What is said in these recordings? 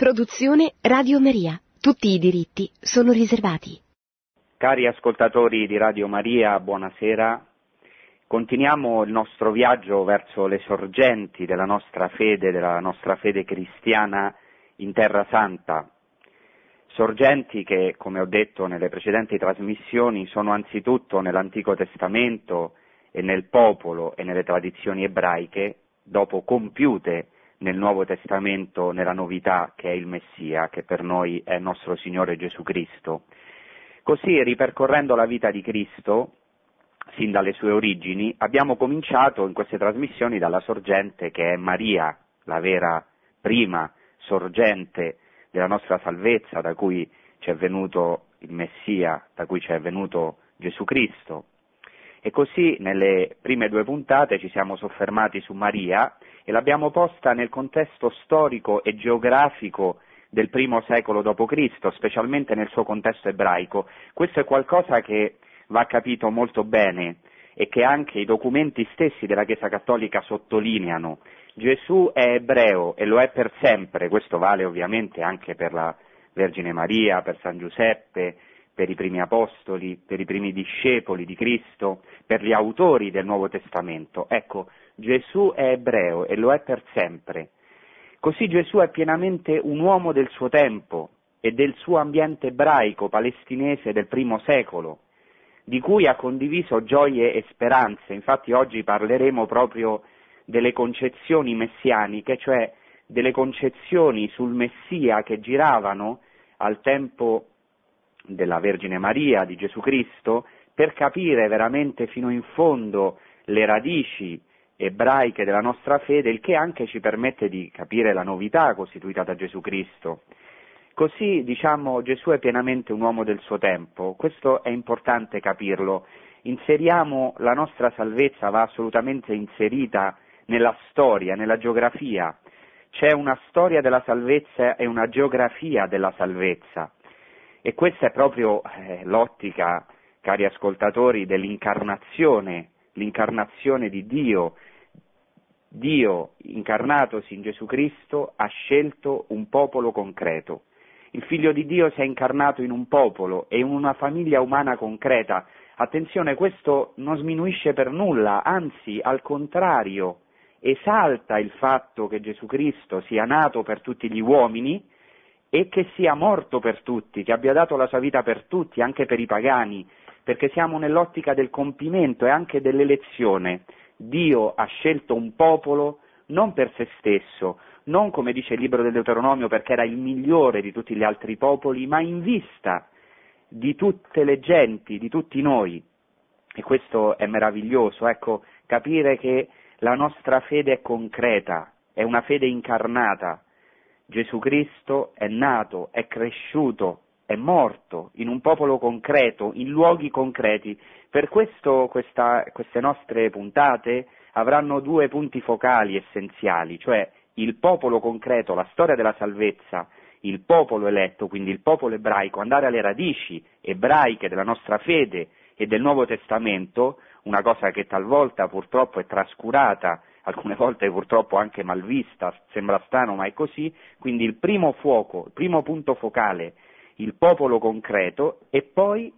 Produzione Radio Maria. Tutti i diritti sono riservati. Cari ascoltatori di Radio Maria, buonasera. Continuiamo il nostro viaggio verso le sorgenti della nostra fede, della nostra fede cristiana in Terra Santa. Sorgenti che, come ho detto nelle precedenti trasmissioni, sono anzitutto nell'Antico Testamento e nel popolo e nelle tradizioni ebraiche, dopo compiute nel Nuovo Testamento nella novità che è il Messia, che per noi è nostro Signore Gesù Cristo. Così, ripercorrendo la vita di Cristo, sin dalle sue origini, abbiamo cominciato in queste trasmissioni dalla sorgente che è Maria, la vera prima sorgente della nostra salvezza, da cui ci è venuto il Messia, da cui ci è venuto Gesù Cristo. E così nelle prime due puntate ci siamo soffermati su Maria e l'abbiamo posta nel contesto storico e geografico del primo secolo d.C., specialmente nel suo contesto ebraico. Questo è qualcosa che va capito molto bene e che anche i documenti stessi della Chiesa Cattolica sottolineano. Gesù è ebreo e lo è per sempre, questo vale ovviamente anche per la Vergine Maria, per San Giuseppe, per i primi apostoli, per i primi discepoli di Cristo, per gli autori del Nuovo Testamento. Ecco, Gesù è ebreo e lo è per sempre. Così Gesù è pienamente un uomo del suo tempo e del suo ambiente ebraico palestinese del primo secolo, di cui ha condiviso gioie e speranze. Infatti oggi parleremo proprio delle concezioni messianiche, cioè delle concezioni sul Messia che giravano al tempo della Vergine Maria, di Gesù Cristo, per capire veramente fino in fondo le radici ebraiche della nostra fede, il che anche ci permette di capire la novità costituita da Gesù Cristo. Così, diciamo, Gesù è pienamente un uomo del suo tempo, questo è importante capirlo. Inseriamo la nostra salvezza, va assolutamente inserita nella storia, nella geografia. C'è una storia della salvezza e una geografia della salvezza. E questa è proprio eh, l'ottica, cari ascoltatori, dell'incarnazione, l'incarnazione di Dio. Dio, incarnatosi in Gesù Cristo, ha scelto un popolo concreto. Il figlio di Dio si è incarnato in un popolo e in una famiglia umana concreta. Attenzione, questo non sminuisce per nulla, anzi, al contrario, esalta il fatto che Gesù Cristo sia nato per tutti gli uomini, e che sia morto per tutti, che abbia dato la sua vita per tutti, anche per i pagani, perché siamo nell'ottica del compimento e anche dell'elezione. Dio ha scelto un popolo non per se stesso, non come dice il libro del Deuteronomio perché era il migliore di tutti gli altri popoli, ma in vista di tutte le genti, di tutti noi. E questo è meraviglioso, ecco, capire che la nostra fede è concreta, è una fede incarnata, Gesù Cristo è nato, è cresciuto, è morto in un popolo concreto, in luoghi concreti. Per questo questa, queste nostre puntate avranno due punti focali essenziali, cioè il popolo concreto, la storia della salvezza, il popolo eletto, quindi il popolo ebraico, andare alle radici ebraiche della nostra fede e del Nuovo Testamento, una cosa che talvolta purtroppo è trascurata alcune volte purtroppo anche malvista, sembra strano ma è così, quindi il primo fuoco, il primo punto focale, il popolo concreto e poi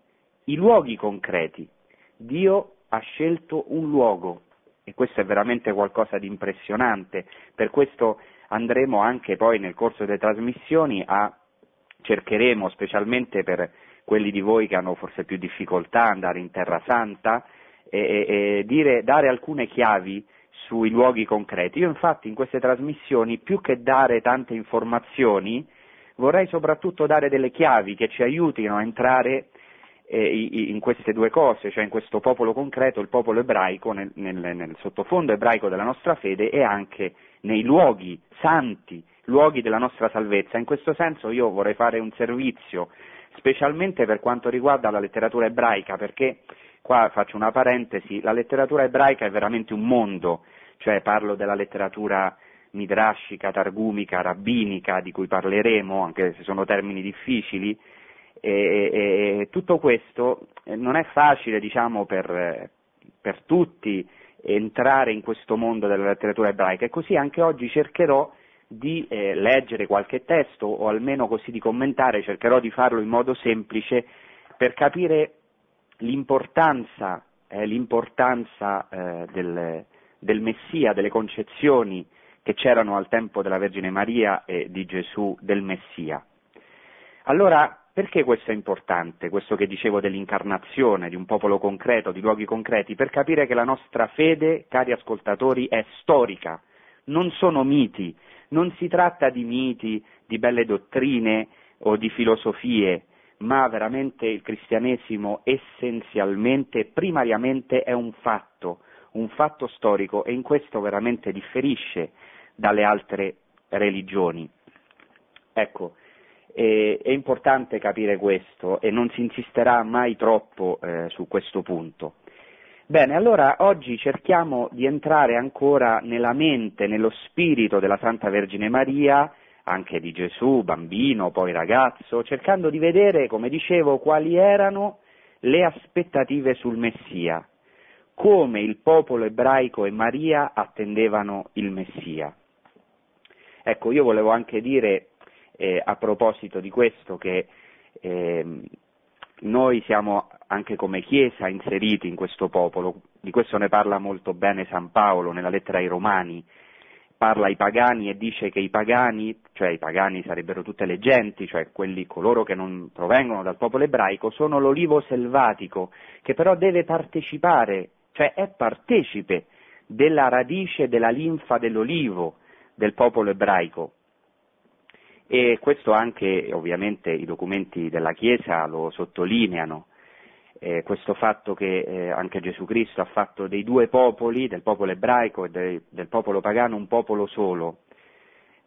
i luoghi concreti. Dio ha scelto un luogo e questo è veramente qualcosa di impressionante, per questo andremo anche poi nel corso delle trasmissioni a cercheremo specialmente per quelli di voi che hanno forse più difficoltà ad andare in Terra Santa e, e, dire, dare alcune chiavi sui luoghi concreti. Io infatti in queste trasmissioni, più che dare tante informazioni, vorrei soprattutto dare delle chiavi che ci aiutino a entrare eh, in queste due cose, cioè in questo popolo concreto, il popolo ebraico, nel, nel, nel sottofondo ebraico della nostra fede e anche nei luoghi santi, luoghi della nostra salvezza. In questo senso io vorrei fare un servizio, specialmente per quanto riguarda la letteratura ebraica, perché Qua faccio una parentesi, la letteratura ebraica è veramente un mondo, cioè parlo della letteratura midrashica, targumica, rabbinica, di cui parleremo, anche se sono termini difficili, e, e, tutto questo non è facile, diciamo, per, per tutti entrare in questo mondo della letteratura ebraica. E così anche oggi cercherò di eh, leggere qualche testo o almeno così di commentare, cercherò di farlo in modo semplice per capire l'importanza, eh, l'importanza eh, del, del Messia, delle concezioni che c'erano al tempo della Vergine Maria e di Gesù del Messia. Allora, perché questo è importante, questo che dicevo dell'incarnazione, di un popolo concreto, di luoghi concreti? Per capire che la nostra fede, cari ascoltatori, è storica, non sono miti, non si tratta di miti, di belle dottrine o di filosofie, ma veramente il cristianesimo essenzialmente, primariamente è un fatto, un fatto storico e in questo veramente differisce dalle altre religioni. Ecco, eh, è importante capire questo e non si insisterà mai troppo eh, su questo punto. Bene, allora oggi cerchiamo di entrare ancora nella mente, nello spirito della Santa Vergine Maria, anche di Gesù, bambino, poi ragazzo, cercando di vedere, come dicevo, quali erano le aspettative sul Messia, come il popolo ebraico e Maria attendevano il Messia. Ecco, io volevo anche dire eh, a proposito di questo che eh, noi siamo anche come Chiesa inseriti in questo popolo, di questo ne parla molto bene San Paolo nella lettera ai Romani, parla ai pagani e dice che i pagani, cioè i pagani sarebbero tutte le genti, cioè quelli, coloro che non provengono dal popolo ebraico, sono l'olivo selvatico, che però deve partecipare, cioè è partecipe della radice della linfa dell'olivo del popolo ebraico. E questo anche ovviamente i documenti della Chiesa lo sottolineano, eh, questo fatto che eh, anche Gesù Cristo ha fatto dei due popoli, del popolo ebraico e de, del popolo pagano, un popolo solo.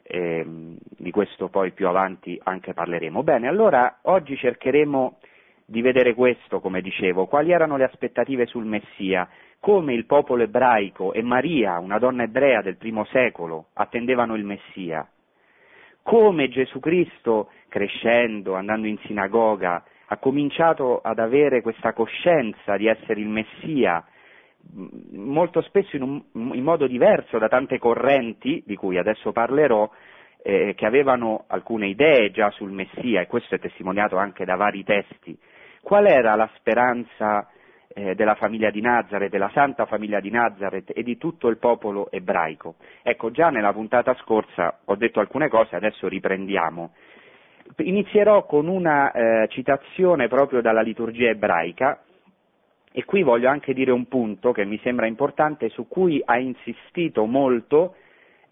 Eh, di questo poi più avanti anche parleremo. Bene, allora oggi cercheremo di vedere questo, come dicevo, quali erano le aspettative sul Messia, come il popolo ebraico e Maria, una donna ebrea del primo secolo, attendevano il Messia, come Gesù Cristo, crescendo, andando in sinagoga, ha cominciato ad avere questa coscienza di essere il Messia, molto spesso in, un, in modo diverso da tante correnti, di cui adesso parlerò, eh, che avevano alcune idee già sul Messia, e questo è testimoniato anche da vari testi. Qual era la speranza eh, della famiglia di Nazareth, della santa famiglia di Nazareth e di tutto il popolo ebraico? Ecco, già nella puntata scorsa ho detto alcune cose, adesso riprendiamo. Inizierò con una eh, citazione proprio dalla liturgia ebraica e qui voglio anche dire un punto che mi sembra importante su cui ha insistito molto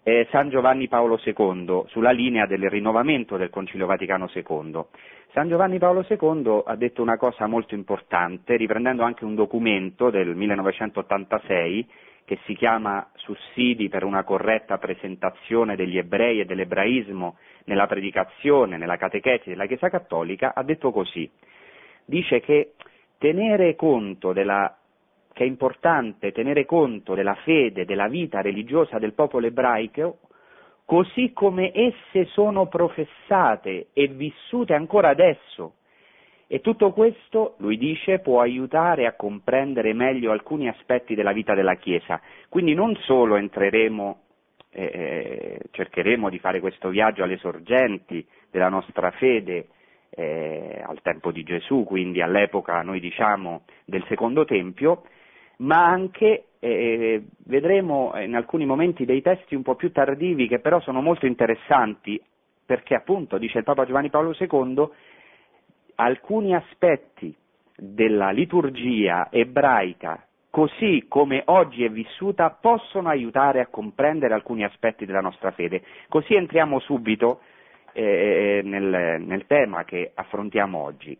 eh, San Giovanni Paolo II sulla linea del rinnovamento del Concilio Vaticano II. San Giovanni Paolo II ha detto una cosa molto importante, riprendendo anche un documento del 1986 che si chiama Sussidi per una corretta presentazione degli ebrei e dell'ebraismo nella predicazione, nella catechesi della Chiesa Cattolica, ha detto così. Dice che tenere conto della che è importante tenere conto della fede, della vita religiosa del popolo ebraico, così come esse sono professate e vissute ancora adesso e tutto questo, lui dice, può aiutare a comprendere meglio alcuni aspetti della vita della Chiesa. Quindi non solo entreremo, eh, cercheremo di fare questo viaggio alle sorgenti della nostra fede eh, al tempo di Gesù, quindi all'epoca, noi diciamo, del secondo Tempio, ma anche eh, vedremo in alcuni momenti dei testi un po' più tardivi che però sono molto interessanti perché appunto, dice il Papa Giovanni Paolo II, alcuni aspetti della liturgia ebraica così come oggi è vissuta possono aiutare a comprendere alcuni aspetti della nostra fede. Così entriamo subito eh, nel, nel tema che affrontiamo oggi.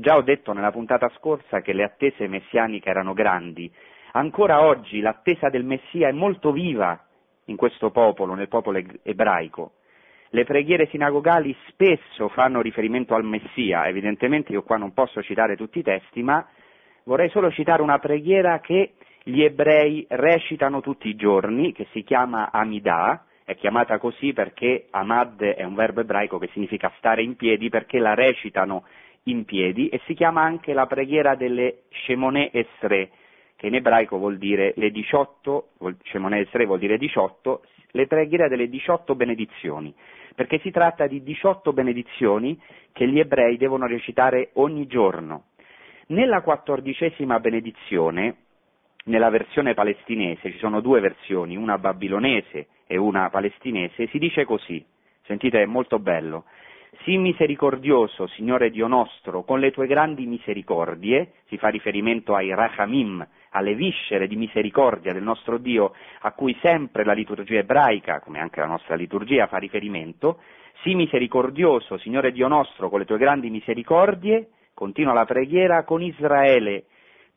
Già ho detto nella puntata scorsa che le attese messianiche erano grandi, ancora oggi l'attesa del Messia è molto viva in questo popolo, nel popolo ebraico. Le preghiere sinagogali spesso fanno riferimento al Messia, evidentemente io qua non posso citare tutti i testi, ma vorrei solo citare una preghiera che gli ebrei recitano tutti i giorni, che si chiama Amidah, è chiamata così perché Amad è un verbo ebraico che significa stare in piedi, perché la recitano in piedi, e si chiama anche la preghiera delle Shemone Esre, che in ebraico vuol dire le 18, Shemone Esre vuol dire 18, le preghiere delle 18 benedizioni, perché si tratta di 18 benedizioni che gli ebrei devono recitare ogni giorno. Nella quattordicesima benedizione, nella versione palestinese, ci sono due versioni, una babilonese e una palestinese, si dice così, sentite è molto bello, Sii misericordioso, Signore Dio nostro, con le tue grandi misericordie, si fa riferimento ai rachamim, alle viscere di misericordia del nostro Dio, a cui sempre la liturgia ebraica, come anche la nostra liturgia, fa riferimento, sii misericordioso, Signore Dio nostro, con le tue grandi misericordie, continua la preghiera, con Israele,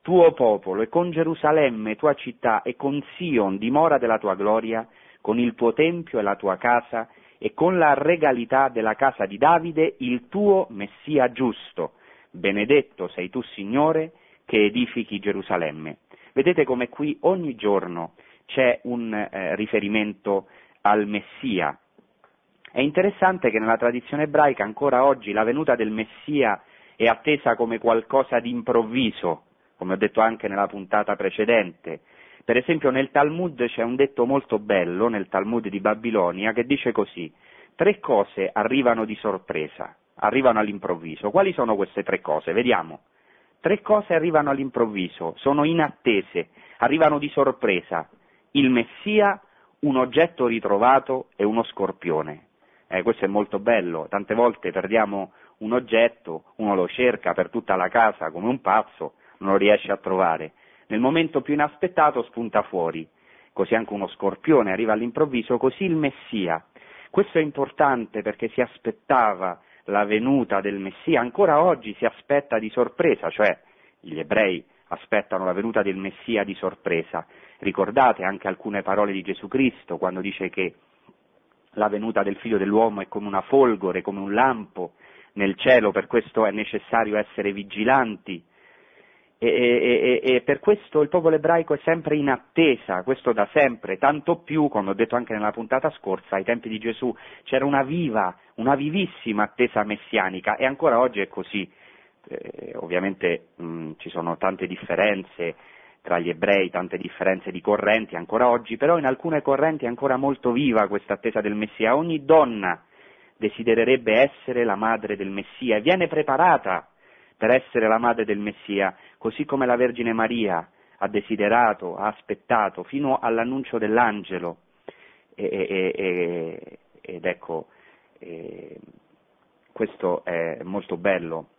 tuo popolo, e con Gerusalemme, tua città, e con Sion, dimora della tua gloria, con il tuo tempio e la tua casa, e con la regalità della casa di Davide il tuo Messia giusto. Benedetto sei tu, Signore, che edifichi Gerusalemme. Vedete come qui ogni giorno c'è un eh, riferimento al Messia. È interessante che nella tradizione ebraica ancora oggi la venuta del Messia è attesa come qualcosa di improvviso, come ho detto anche nella puntata precedente, per esempio nel Talmud c'è un detto molto bello, nel Talmud di Babilonia, che dice così, tre cose arrivano di sorpresa, arrivano all'improvviso. Quali sono queste tre cose? Vediamo. Tre cose arrivano all'improvviso, sono inattese, arrivano di sorpresa. Il Messia, un oggetto ritrovato e uno scorpione. Eh, questo è molto bello, tante volte perdiamo un oggetto, uno lo cerca per tutta la casa come un pazzo, non lo riesce a trovare nel momento più inaspettato spunta fuori, così anche uno scorpione arriva all'improvviso, così il Messia. Questo è importante perché si aspettava la venuta del Messia, ancora oggi si aspetta di sorpresa, cioè gli ebrei aspettano la venuta del Messia di sorpresa. Ricordate anche alcune parole di Gesù Cristo quando dice che la venuta del figlio dell'uomo è come una folgore, come un lampo nel cielo, per questo è necessario essere vigilanti e, e, e, per questo il popolo ebraico è sempre in attesa, questo da sempre, tanto più, come ho detto anche nella puntata scorsa, ai tempi di Gesù c'era una viva, una vivissima attesa messianica e ancora oggi è così. Eh, ovviamente mh, ci sono tante differenze tra gli ebrei, tante differenze di correnti ancora oggi, però in alcune correnti è ancora molto viva questa attesa del Messia. Ogni donna desidererebbe essere la madre del Messia e viene preparata per essere la madre del Messia, così come la Vergine Maria ha desiderato, ha aspettato fino all'annuncio dell'angelo. E, e, e, ed ecco, questo è molto bello,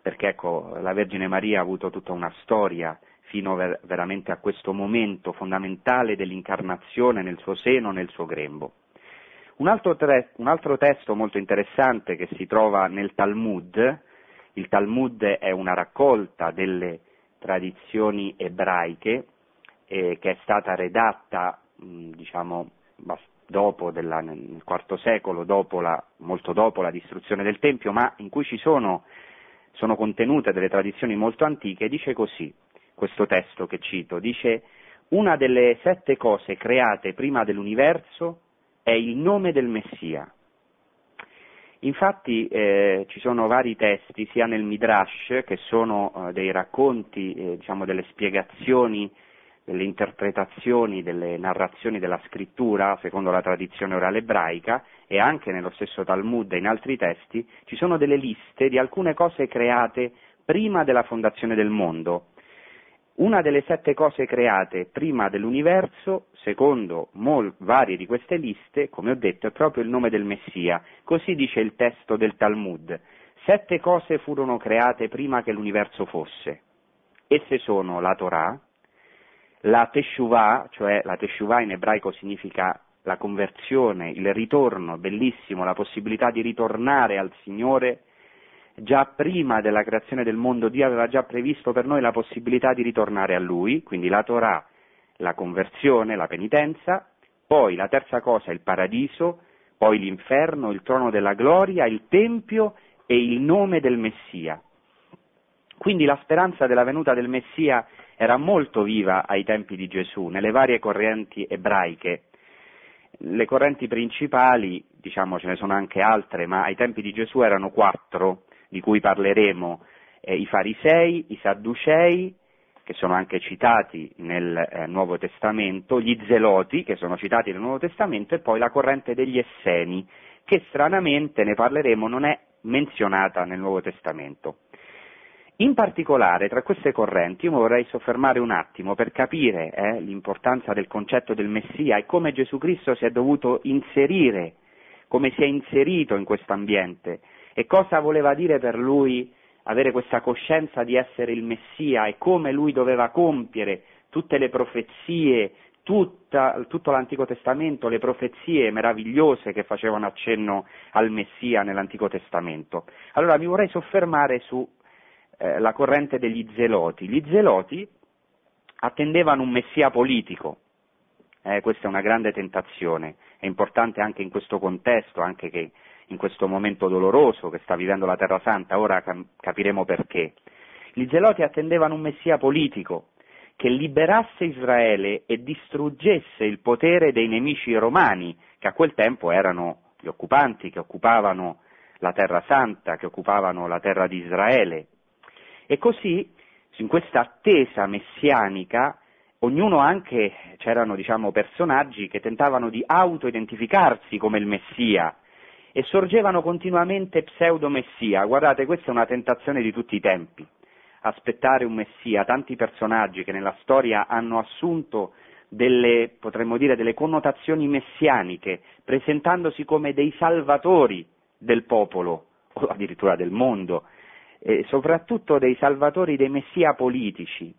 perché ecco, la Vergine Maria ha avuto tutta una storia fino ver- veramente a questo momento fondamentale dell'incarnazione nel suo seno, nel suo grembo. Un altro, tre- un altro testo molto interessante che si trova nel Talmud, il Talmud è una raccolta delle tradizioni ebraiche eh, che è stata redatta mh, diciamo, della, nel IV secolo, dopo la, molto dopo la distruzione del Tempio, ma in cui ci sono, sono contenute delle tradizioni molto antiche, dice così, questo testo che cito, dice una delle sette cose create prima dell'universo è il nome del Messia. Infatti eh, ci sono vari testi, sia nel Midrash, che sono eh, dei racconti, eh, diciamo delle spiegazioni, delle interpretazioni, delle narrazioni della scrittura, secondo la tradizione orale ebraica, e anche nello stesso Talmud e in altri testi, ci sono delle liste di alcune cose create prima della fondazione del mondo, una delle sette cose create prima dell'universo, secondo mol- varie di queste liste, come ho detto, è proprio il nome del Messia. Così dice il testo del Talmud. Sette cose furono create prima che l'universo fosse. Esse sono la Torah, la Teshuvah, cioè la Teshuvah in ebraico significa la conversione, il ritorno, bellissimo, la possibilità di ritornare al Signore già prima della creazione del mondo Dio aveva già previsto per noi la possibilità di ritornare a Lui, quindi la Torah, la conversione, la penitenza, poi la terza cosa il paradiso, poi l'inferno, il trono della gloria, il Tempio e il nome del Messia. Quindi la speranza della venuta del Messia era molto viva ai tempi di Gesù, nelle varie correnti ebraiche. Le correnti principali, diciamo ce ne sono anche altre, ma ai tempi di Gesù erano quattro di cui parleremo, eh, i farisei, i sadducei, che sono anche citati nel eh, Nuovo Testamento, gli Zeloti, che sono citati nel Nuovo Testamento, e poi la corrente degli Esseni, che stranamente, ne parleremo, non è menzionata nel Nuovo Testamento. In particolare, tra queste correnti, io vorrei soffermare un attimo per capire eh, l'importanza del concetto del Messia e come Gesù Cristo si è dovuto inserire, come si è inserito in questo ambiente e cosa voleva dire per lui avere questa coscienza di essere il Messia e come lui doveva compiere tutte le profezie, tutta, tutto l'Antico Testamento, le profezie meravigliose che facevano accenno al Messia nell'Antico Testamento. Allora mi vorrei soffermare sulla eh, corrente degli zeloti. Gli zeloti attendevano un Messia politico, eh, questa è una grande tentazione, è importante anche in questo contesto, anche che in questo momento doloroso che sta vivendo la Terra Santa, ora capiremo perché. Gli zeloti attendevano un messia politico che liberasse Israele e distruggesse il potere dei nemici romani, che a quel tempo erano gli occupanti che occupavano la Terra Santa, che occupavano la terra di Israele. E così, in questa attesa messianica, ognuno anche, c'erano diciamo, personaggi che tentavano di auto-identificarsi come il Messia, e sorgevano continuamente pseudo-messia. Guardate, questa è una tentazione di tutti i tempi, aspettare un messia, tanti personaggi che nella storia hanno assunto delle, potremmo dire, delle connotazioni messianiche, presentandosi come dei salvatori del popolo, o addirittura del mondo, e soprattutto dei salvatori dei messia politici.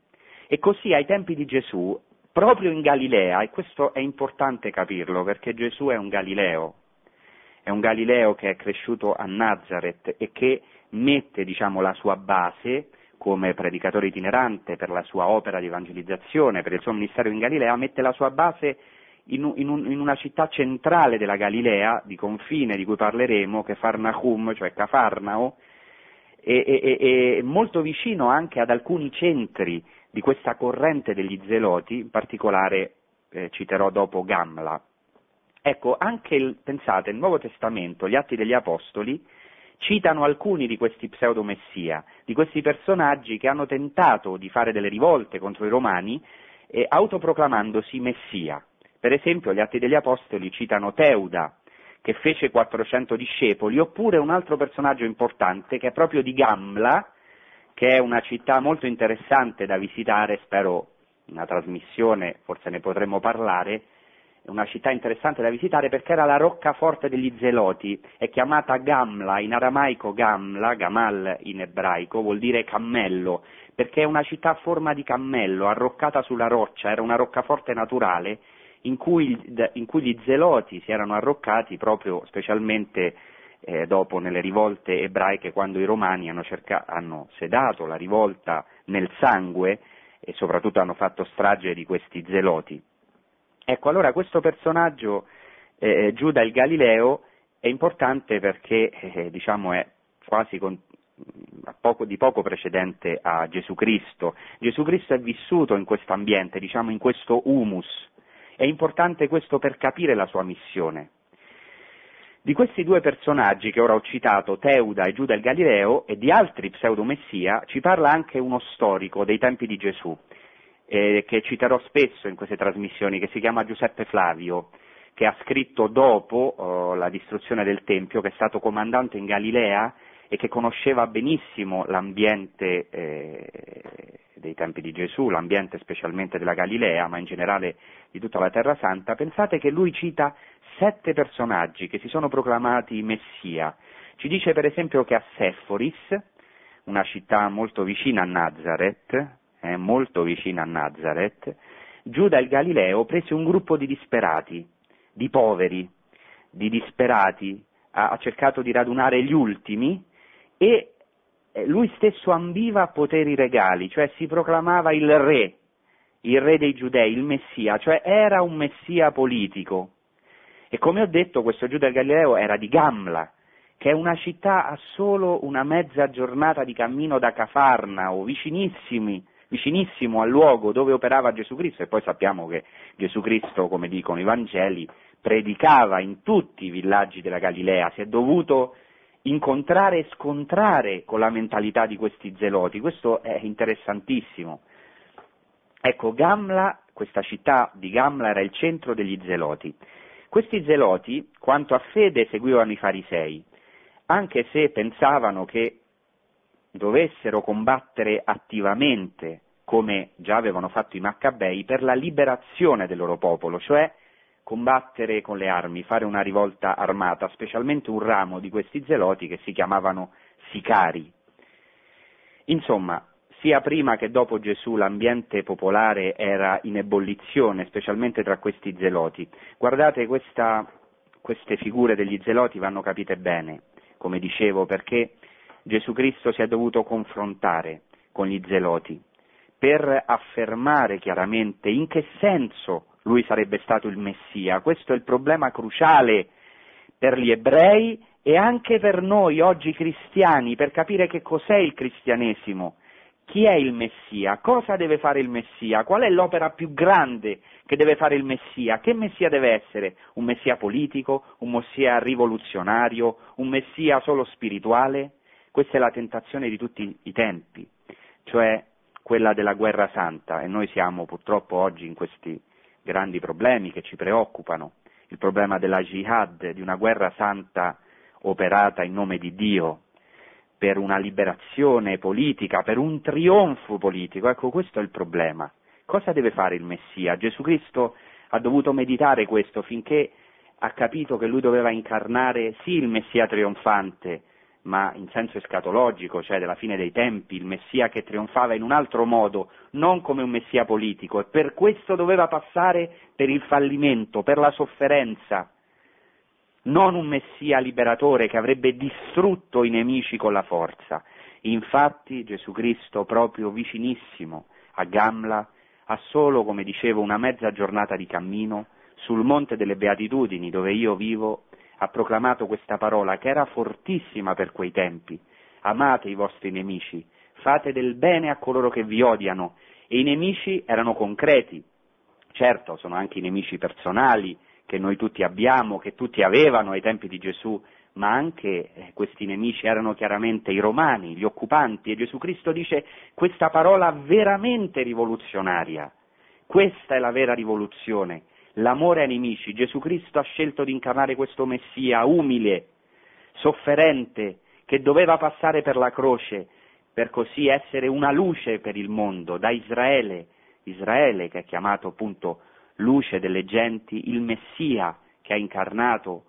E così ai tempi di Gesù, proprio in Galilea, e questo è importante capirlo perché Gesù è un Galileo, è un Galileo che è cresciuto a Nazareth e che mette diciamo, la sua base come predicatore itinerante per la sua opera di evangelizzazione, per il suo ministero in Galilea, mette la sua base in, un, in una città centrale della Galilea, di confine, di cui parleremo, che è Farnahum, cioè Cafarnao, e, e, e molto vicino anche ad alcuni centri di questa corrente degli zeloti, in particolare eh, citerò dopo Gamla. Ecco, anche il, pensate, il Nuovo Testamento, gli Atti degli Apostoli, citano alcuni di questi pseudomessia, di questi personaggi che hanno tentato di fare delle rivolte contro i romani eh, autoproclamandosi messia. Per esempio gli Atti degli Apostoli citano Teuda, che fece 400 discepoli, oppure un altro personaggio importante che è proprio di Gamla, che è una città molto interessante da visitare, spero una trasmissione, forse ne potremo parlare, una città interessante da visitare perché era la roccaforte degli Zeloti, è chiamata Gamla, in aramaico Gamla, Gamal in ebraico, vuol dire cammello, perché è una città a forma di cammello, arroccata sulla roccia, era una roccaforte naturale in cui, in cui gli Zeloti si erano arroccati proprio specialmente eh, dopo nelle rivolte ebraiche quando i romani hanno, cerca- hanno sedato la rivolta nel sangue e soprattutto hanno fatto strage di questi Zeloti. Ecco, allora questo personaggio, eh, Giuda il Galileo, è importante perché eh, diciamo, è quasi con, poco, di poco precedente a Gesù Cristo. Gesù Cristo è vissuto in questo ambiente, diciamo in questo humus. È importante questo per capire la sua missione. Di questi due personaggi che ora ho citato, Teuda e Giuda il Galileo, e di altri pseudomessia, ci parla anche uno storico dei tempi di Gesù, eh, che citerò spesso in queste trasmissioni, che si chiama Giuseppe Flavio, che ha scritto dopo oh, la distruzione del Tempio, che è stato comandante in Galilea e che conosceva benissimo l'ambiente eh, dei tempi di Gesù, l'ambiente specialmente della Galilea, ma in generale di tutta la Terra Santa, pensate che lui cita sette personaggi che si sono proclamati Messia. Ci dice per esempio che a Seforis, una città molto vicina a Nazareth, eh, molto vicina a Nazareth, Giuda il Galileo prese un gruppo di disperati, di poveri, di disperati, ha, ha cercato di radunare gli ultimi e eh, lui stesso ambiva a poteri regali, cioè si proclamava il re, il re dei giudei, il messia, cioè era un messia politico. E come ho detto, questo Giuda il Galileo era di Gamla, che è una città a solo una mezza giornata di cammino da Cafarnao, vicinissimi vicinissimo al luogo dove operava Gesù Cristo e poi sappiamo che Gesù Cristo, come dicono i Vangeli, predicava in tutti i villaggi della Galilea, si è dovuto incontrare e scontrare con la mentalità di questi zeloti, questo è interessantissimo. Ecco, Gamla, questa città di Gamla era il centro degli zeloti. Questi zeloti, quanto a fede, seguivano i farisei, anche se pensavano che dovessero combattere attivamente, come già avevano fatto i Maccabei, per la liberazione del loro popolo, cioè combattere con le armi, fare una rivolta armata, specialmente un ramo di questi zeloti che si chiamavano sicari. Insomma, sia prima che dopo Gesù l'ambiente popolare era in ebollizione, specialmente tra questi zeloti. Guardate, questa, queste figure degli zeloti vanno capite bene, come dicevo, perché Gesù Cristo si è dovuto confrontare con gli zeloti per affermare chiaramente in che senso lui sarebbe stato il Messia. Questo è il problema cruciale per gli ebrei e anche per noi oggi cristiani, per capire che cos'è il cristianesimo, chi è il Messia, cosa deve fare il Messia, qual è l'opera più grande che deve fare il Messia, che Messia deve essere, un Messia politico, un Messia rivoluzionario, un Messia solo spirituale? Questa è la tentazione di tutti i tempi, cioè quella della guerra santa e noi siamo purtroppo oggi in questi grandi problemi che ci preoccupano, il problema della jihad, di una guerra santa operata in nome di Dio, per una liberazione politica, per un trionfo politico. Ecco, questo è il problema. Cosa deve fare il Messia? Gesù Cristo ha dovuto meditare questo finché ha capito che lui doveva incarnare sì il Messia trionfante, ma in senso escatologico, cioè della fine dei tempi, il Messia che trionfava in un altro modo, non come un Messia politico, e per questo doveva passare per il fallimento, per la sofferenza, non un Messia liberatore che avrebbe distrutto i nemici con la forza. Infatti Gesù Cristo, proprio vicinissimo a Gamla, ha solo, come dicevo, una mezza giornata di cammino sul Monte delle Beatitudini, dove io vivo, ha proclamato questa parola che era fortissima per quei tempi. Amate i vostri nemici, fate del bene a coloro che vi odiano. E i nemici erano concreti. Certo, sono anche i nemici personali che noi tutti abbiamo, che tutti avevano ai tempi di Gesù, ma anche eh, questi nemici erano chiaramente i romani, gli occupanti, e Gesù Cristo dice questa parola veramente rivoluzionaria. Questa è la vera rivoluzione, l'amore ai nemici. Gesù Cristo ha scelto di incarnare questo Messia umile, sofferente, che doveva passare per la croce, per così essere una luce per il mondo, da Israele, Israele che è chiamato appunto luce delle genti, il Messia che ha incarnato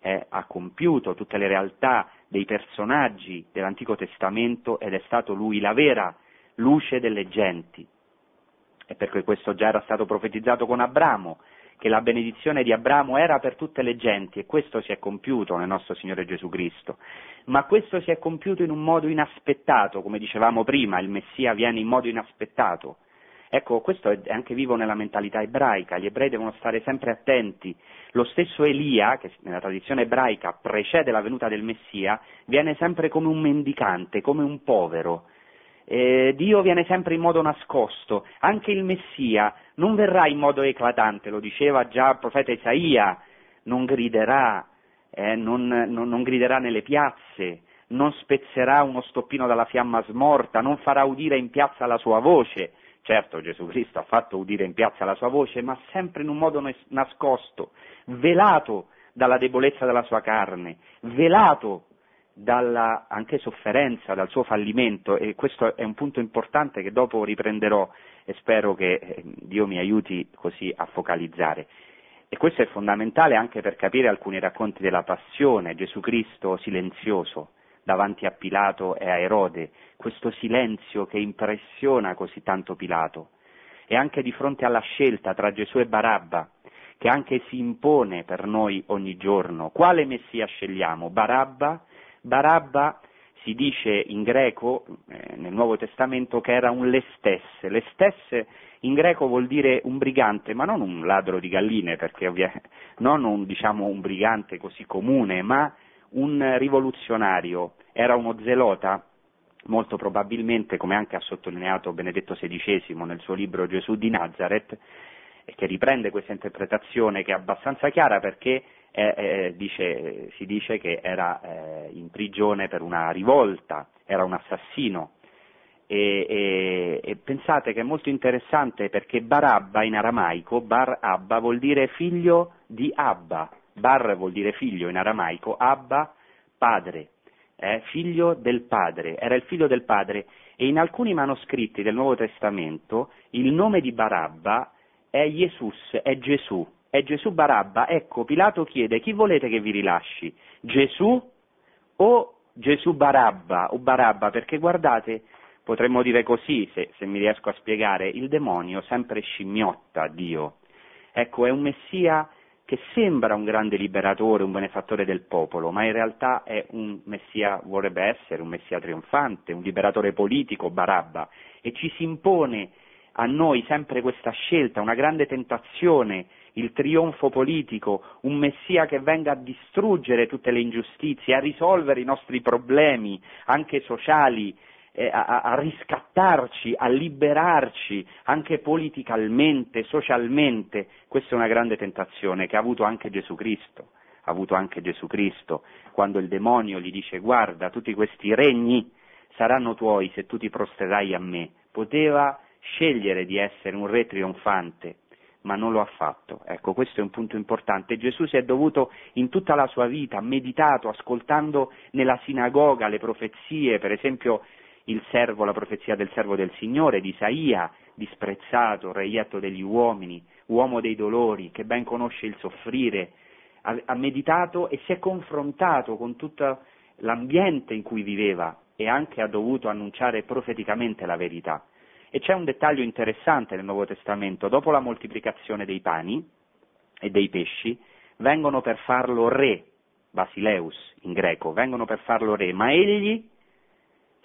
e ha compiuto tutte le realtà dei personaggi dell'Antico Testamento ed è stato lui la vera luce delle genti. E perché questo già era stato profetizzato con Abramo, che la benedizione di Abramo era per tutte le genti e questo si è compiuto nel nostro Signore Gesù Cristo. Ma questo si è compiuto in un modo inaspettato, come dicevamo prima, il Messia viene in modo inaspettato. Ecco, questo è anche vivo nella mentalità ebraica, gli ebrei devono stare sempre attenti. Lo stesso Elia, che nella tradizione ebraica precede la venuta del Messia, viene sempre come un mendicante, come un povero, eh, Dio viene sempre in modo nascosto, anche il Messia non verrà in modo eclatante, lo diceva già il profeta Isaia, non griderà, eh, non, non, non griderà nelle piazze, non spezzerà uno stoppino dalla fiamma smorta, non farà udire in piazza la sua voce. Certo, Gesù Cristo ha fatto udire in piazza la sua voce, ma sempre in un modo nascosto, velato dalla debolezza della sua carne, velato dalla anche sofferenza, dal suo fallimento e questo è un punto importante che dopo riprenderò e spero che eh, Dio mi aiuti così a focalizzare. E questo è fondamentale anche per capire alcuni racconti della passione, Gesù Cristo silenzioso davanti a Pilato e a Erode, questo silenzio che impressiona così tanto Pilato, e anche di fronte alla scelta tra Gesù e Barabba, che anche si impone per noi ogni giorno. Quale Messia scegliamo? Barabba Barabba si dice in greco, eh, nel Nuovo Testamento, che era un lestes. Lestes in greco vuol dire un brigante, ma non un ladro di galline, perché ovvia, non un, diciamo, un brigante così comune, ma un rivoluzionario. Era uno zelota, molto probabilmente, come anche ha sottolineato Benedetto XVI nel suo libro Gesù di Nazareth, che riprende questa interpretazione che è abbastanza chiara perché eh, eh, dice, si dice che era eh, in prigione per una rivolta, era un assassino. E, e, e, pensate che è molto interessante perché Barabba in aramaico, Bar Abba vuol dire figlio di Abba, Bar vuol dire figlio in aramaico, Abba padre, eh, figlio del padre, era il figlio del padre e in alcuni manoscritti del Nuovo Testamento il nome di Barabba è Jesus, è Gesù, è Gesù Barabba. Ecco, Pilato chiede chi volete che vi rilasci, Gesù o Gesù Barabba o Barabba, perché guardate, potremmo dire così, se, se mi riesco a spiegare, il demonio sempre scimmiotta Dio. Ecco, è un Messia che sembra un grande liberatore, un benefattore del popolo, ma in realtà è un messia, vorrebbe essere un messia trionfante, un liberatore politico, Barabba, e ci si impone a noi sempre questa scelta, una grande tentazione, il trionfo politico, un messia che venga a distruggere tutte le ingiustizie, a risolvere i nostri problemi, anche sociali, eh, a, a, riscattarci, a liberarci anche politicamente, socialmente. Questa è una grande tentazione che ha avuto anche Gesù Cristo. Ha avuto anche Gesù Cristo quando il demonio gli dice guarda tutti questi regni saranno tuoi se tu ti prostrerai a me. Poteva scegliere di essere un re trionfante, ma non lo ha fatto. Ecco, questo è un punto importante. Gesù si è dovuto in tutta la sua vita, meditato, ascoltando nella sinagoga le profezie, per esempio servo, la profezia del servo del Signore, di Isaia, disprezzato, reietto degli uomini, uomo dei dolori, che ben conosce il soffrire, ha, ha meditato e si è confrontato con tutto l'ambiente in cui viveva e anche ha dovuto annunciare profeticamente la verità. E c'è un dettaglio interessante nel Nuovo Testamento, dopo la moltiplicazione dei pani e dei pesci, vengono per farlo re, Basileus in greco, vengono per farlo re, ma egli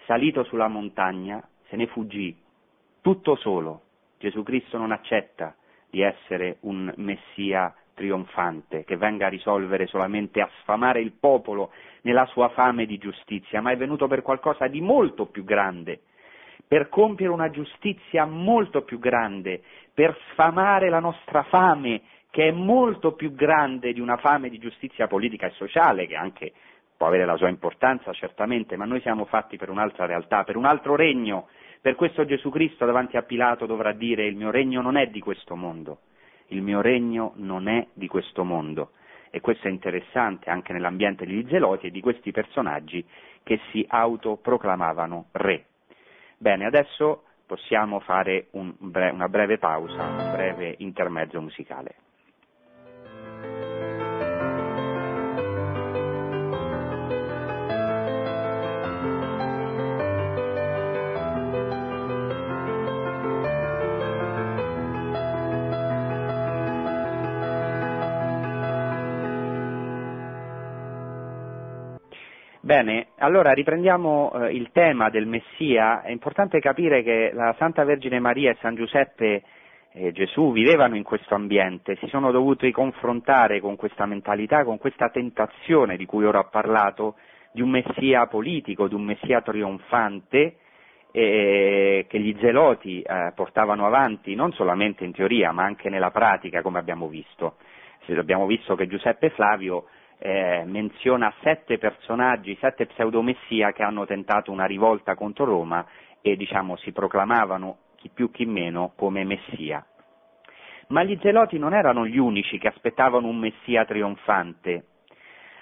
salito sulla montagna, se ne fuggì, tutto solo. Gesù Cristo non accetta di essere un Messia trionfante che venga a risolvere solamente a sfamare il popolo nella sua fame di giustizia, ma è venuto per qualcosa di molto più grande, per compiere una giustizia molto più grande, per sfamare la nostra fame che è molto più grande di una fame di giustizia politica e sociale che anche può avere la sua importanza certamente, ma noi siamo fatti per un'altra realtà, per un altro regno. Per questo Gesù Cristo davanti a Pilato dovrà dire il mio regno non è di questo mondo, il mio regno non è di questo mondo. E questo è interessante anche nell'ambiente degli zeloti e di questi personaggi che si autoproclamavano re. Bene, adesso possiamo fare un bre- una breve pausa, un breve intermezzo musicale. Bene, allora riprendiamo eh, il tema del Messia. È importante capire che la Santa Vergine Maria e San Giuseppe e Gesù vivevano in questo ambiente, si sono dovuti confrontare con questa mentalità, con questa tentazione di cui ora ho parlato, di un Messia politico, di un Messia trionfante eh, che gli zeloti eh, portavano avanti non solamente in teoria ma anche nella pratica, come abbiamo visto. Abbiamo visto che Giuseppe Flavio eh, menziona sette personaggi, sette pseudomessia che hanno tentato una rivolta contro Roma e diciamo, si proclamavano chi più chi meno come messia. Ma gli zeloti non erano gli unici che aspettavano un messia trionfante.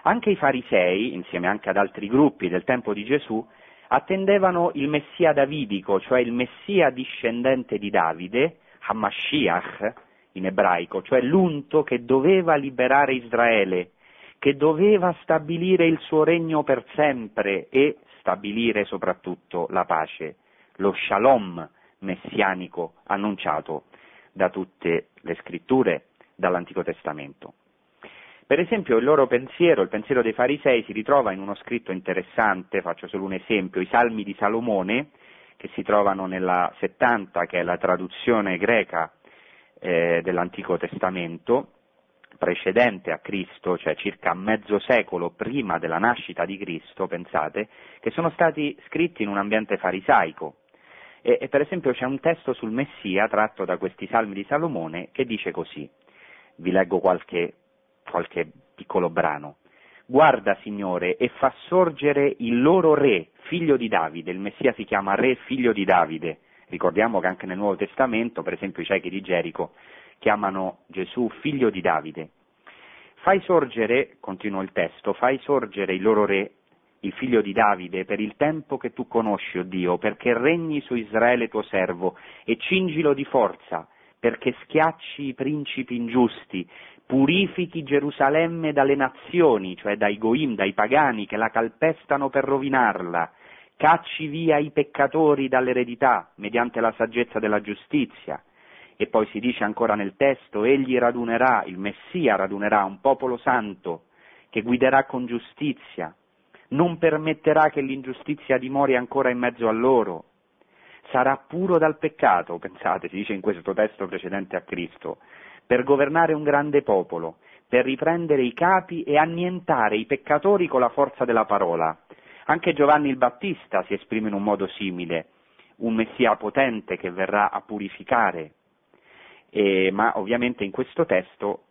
Anche i farisei, insieme anche ad altri gruppi del tempo di Gesù, attendevano il messia davidico, cioè il messia discendente di Davide, Hamashiach in ebraico, cioè l'unto che doveva liberare Israele che doveva stabilire il suo regno per sempre e stabilire soprattutto la pace, lo shalom messianico annunciato da tutte le scritture, dall'Antico Testamento. Per esempio il loro pensiero, il pensiero dei farisei, si ritrova in uno scritto interessante, faccio solo un esempio, i Salmi di Salomone, che si trovano nella 70, che è la traduzione greca eh, dell'Antico Testamento, precedente a Cristo, cioè circa mezzo secolo prima della nascita di Cristo, pensate, che sono stati scritti in un ambiente farisaico. E, e per esempio c'è un testo sul Messia tratto da questi salmi di Salomone che dice così, vi leggo qualche, qualche piccolo brano. Guarda, Signore, e fa sorgere il loro re figlio di Davide, il Messia si chiama re figlio di Davide. Ricordiamo che anche nel Nuovo Testamento, per esempio i ciechi di Gerico, chiamano Gesù figlio di Davide. Fai sorgere, continua il testo, fai sorgere il loro re, il figlio di Davide, per il tempo che tu conosci, o oh Dio, perché regni su Israele tuo servo, e cingilo di forza, perché schiacci i principi ingiusti, purifichi Gerusalemme dalle nazioni, cioè dai goim, dai pagani che la calpestano per rovinarla, cacci via i peccatori dall'eredità mediante la saggezza della giustizia. E poi si dice ancora nel testo, egli radunerà, il Messia radunerà un popolo santo che guiderà con giustizia, non permetterà che l'ingiustizia dimori ancora in mezzo a loro, sarà puro dal peccato, pensate, si dice in questo testo precedente a Cristo, per governare un grande popolo, per riprendere i capi e annientare i peccatori con la forza della parola. Anche Giovanni il Battista si esprime in un modo simile, un Messia potente che verrà a purificare. E, ma ovviamente in questo testo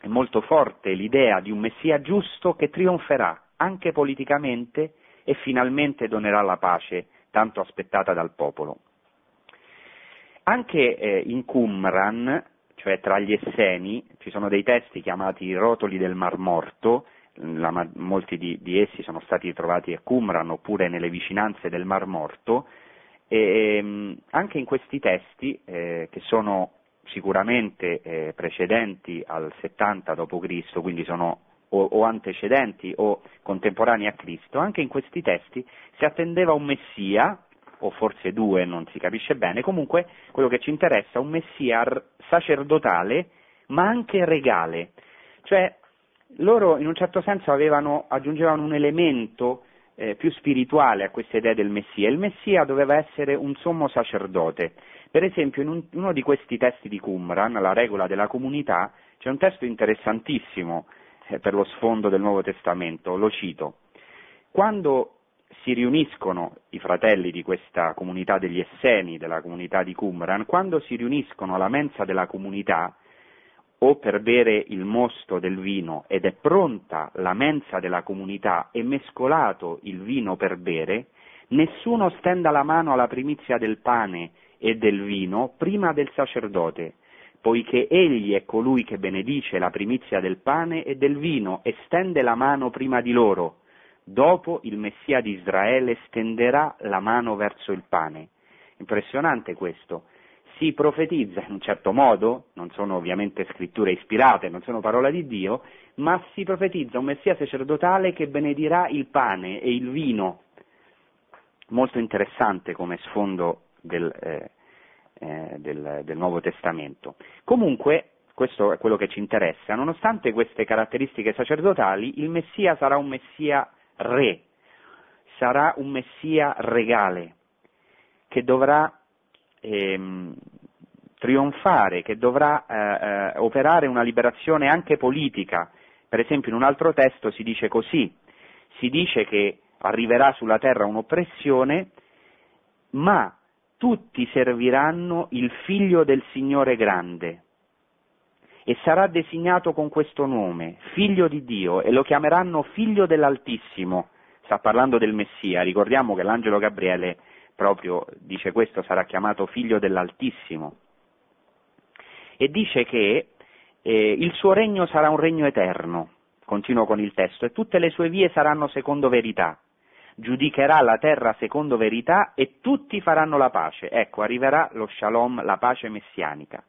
è molto forte l'idea di un Messia giusto che trionferà anche politicamente e finalmente donerà la pace tanto aspettata dal popolo. Anche eh, in Qumran, cioè tra gli Esseni, ci sono dei testi chiamati i rotoli del Mar Morto, la, molti di, di, essi sono stati trovati a Qumran oppure nelle vicinanze del Mar Morto, e ehm, anche in questi testi, eh, che sono sicuramente eh, precedenti al 70 d.C., quindi sono o, o, antecedenti o contemporanei a Cristo, anche in questi testi si attendeva un Messia, o forse due, non si capisce bene, comunque quello che ci interessa è un Messia sacerdotale, ma anche regale. Cioè, loro in un certo senso avevano, aggiungevano un elemento eh, più spirituale a questa idea del Messia. Il Messia doveva essere un sommo sacerdote. Per esempio, in un, uno di questi testi di Qumran, la regola della comunità, c'è un testo interessantissimo eh, per lo sfondo del Nuovo Testamento, lo cito. Quando si riuniscono i fratelli di questa comunità degli Esseni, della comunità di Qumran, quando si riuniscono alla mensa della comunità, o per bere il mosto del vino ed è pronta la mensa della comunità e mescolato il vino per bere, nessuno stenda la mano alla primizia del pane e del vino prima del sacerdote, poiché egli è colui che benedice la primizia del pane e del vino e stende la mano prima di loro. Dopo il Messia di Israele stenderà la mano verso il pane. Impressionante questo. Si profetizza in un certo modo, non sono ovviamente scritture ispirate, non sono parola di Dio, ma si profetizza un Messia sacerdotale che benedirà il pane e il vino. Molto interessante come sfondo del, eh, eh, del, del Nuovo Testamento. Comunque, questo è quello che ci interessa, nonostante queste caratteristiche sacerdotali, il Messia sarà un Messia re, sarà un Messia regale, che dovrà ehm, trionfare, che dovrà eh, eh, operare una liberazione anche politica. Per esempio in un altro testo si dice così, si dice che arriverà sulla terra un'oppressione, ma tutti serviranno il figlio del Signore grande. E sarà designato con questo nome, figlio di Dio, e lo chiameranno figlio dell'Altissimo. Sta parlando del Messia, ricordiamo che l'angelo Gabriele proprio dice questo, sarà chiamato figlio dell'Altissimo. E dice che eh, il suo regno sarà un regno eterno, continuo con il testo, e tutte le sue vie saranno secondo verità giudicherà la terra secondo verità e tutti faranno la pace. Ecco, arriverà lo shalom, la pace messianica.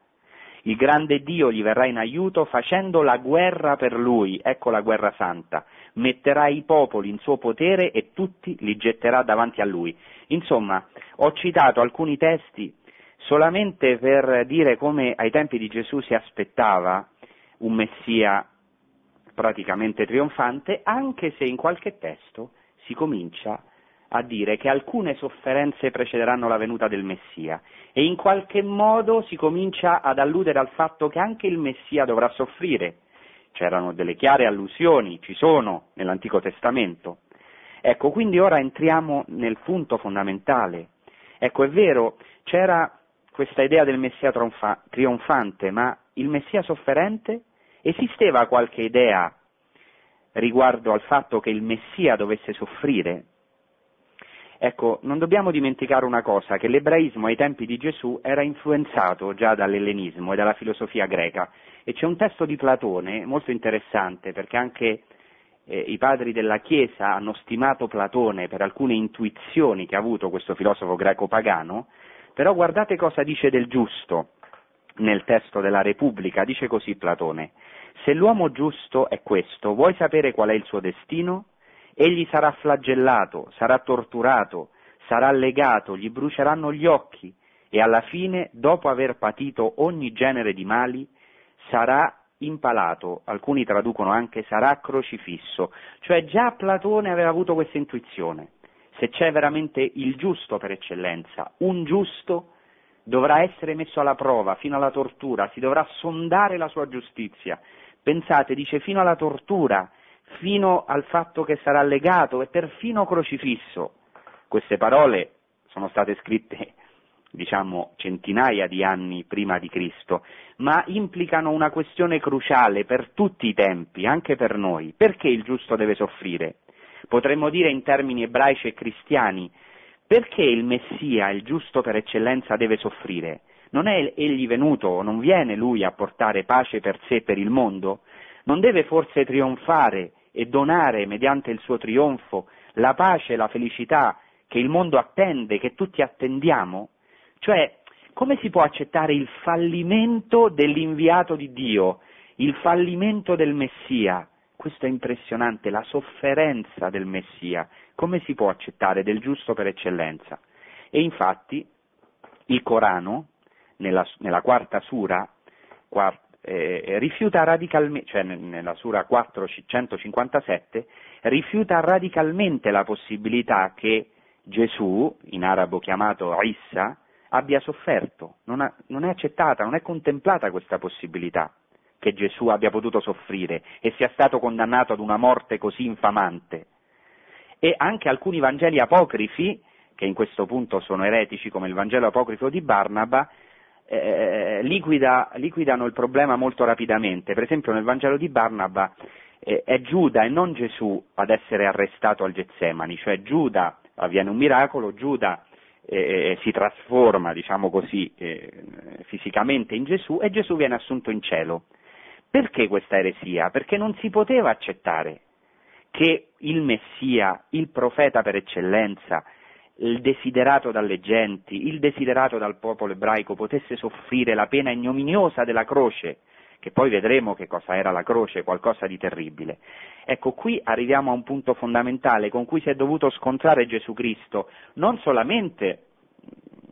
Il grande Dio gli verrà in aiuto facendo la guerra per lui, ecco la guerra santa. Metterà i popoli in suo potere e tutti li getterà davanti a lui. Insomma, ho citato alcuni testi solamente per dire come ai tempi di Gesù si aspettava un Messia praticamente trionfante, anche se in qualche testo si comincia a dire che alcune sofferenze precederanno la venuta del Messia e in qualche modo si comincia ad alludere al fatto che anche il Messia dovrà soffrire. C'erano delle chiare allusioni, ci sono nell'Antico Testamento. Ecco, quindi ora entriamo nel punto fondamentale. Ecco, è vero, c'era questa idea del Messia trionfante, ma il Messia sofferente? Esisteva qualche idea riguardo al fatto che il Messia dovesse soffrire. Ecco, non dobbiamo dimenticare una cosa, che l'ebraismo ai tempi di Gesù era influenzato già dall'ellenismo e dalla filosofia greca. E c'è un testo di Platone molto interessante, perché anche eh, i padri della Chiesa hanno stimato Platone per alcune intuizioni che ha avuto questo filosofo greco pagano, però guardate cosa dice del giusto nel testo della Repubblica, dice così Platone, se l'uomo giusto è questo, vuoi sapere qual è il suo destino? Egli sarà flagellato, sarà torturato, sarà legato, gli bruceranno gli occhi e alla fine, dopo aver patito ogni genere di mali, sarà impalato, alcuni traducono anche sarà crocifisso, cioè già Platone aveva avuto questa intuizione. Se c'è veramente il giusto per eccellenza, un giusto dovrà essere messo alla prova fino alla tortura, si dovrà sondare la sua giustizia. Pensate, dice fino alla tortura, fino al fatto che sarà legato e perfino crocifisso. Queste parole sono state scritte, diciamo, centinaia di anni prima di Cristo, ma implicano una questione cruciale per tutti i tempi, anche per noi. Perché il giusto deve soffrire? Potremmo dire in termini ebraici e cristiani, perché il Messia, il giusto per eccellenza, deve soffrire? Non è egli venuto, non viene lui a portare pace per sé e per il mondo? Non deve forse trionfare e donare mediante il suo trionfo la pace e la felicità che il mondo attende, che tutti attendiamo? Cioè, come si può accettare il fallimento dell'inviato di Dio, il fallimento del Messia? Questo è impressionante, la sofferenza del Messia, come si può accettare del giusto per eccellenza? E infatti il Corano, nella, nella quarta sura, quart, eh, rifiuta radicalmente, cioè nella sura 457, rifiuta radicalmente la possibilità che Gesù, in arabo chiamato Issa, abbia sofferto, non, ha, non è accettata, non è contemplata questa possibilità che Gesù abbia potuto soffrire e sia stato condannato ad una morte così infamante. E anche alcuni Vangeli apocrifi, che in questo punto sono eretici come il Vangelo apocrifo di Barnaba, eh, liquida, liquidano il problema molto rapidamente. Per esempio nel Vangelo di Barnaba eh, è Giuda e non Gesù ad essere arrestato al Getsemani, cioè Giuda avviene un miracolo, Giuda eh, si trasforma, diciamo così, eh, fisicamente in Gesù e Gesù viene assunto in cielo. Perché questa eresia? Perché non si poteva accettare che il Messia, il profeta per eccellenza, il desiderato dalle genti, il desiderato dal popolo ebraico potesse soffrire la pena ignominiosa della croce, che poi vedremo che cosa era la croce, qualcosa di terribile. Ecco, qui arriviamo a un punto fondamentale con cui si è dovuto scontrare Gesù Cristo, non solamente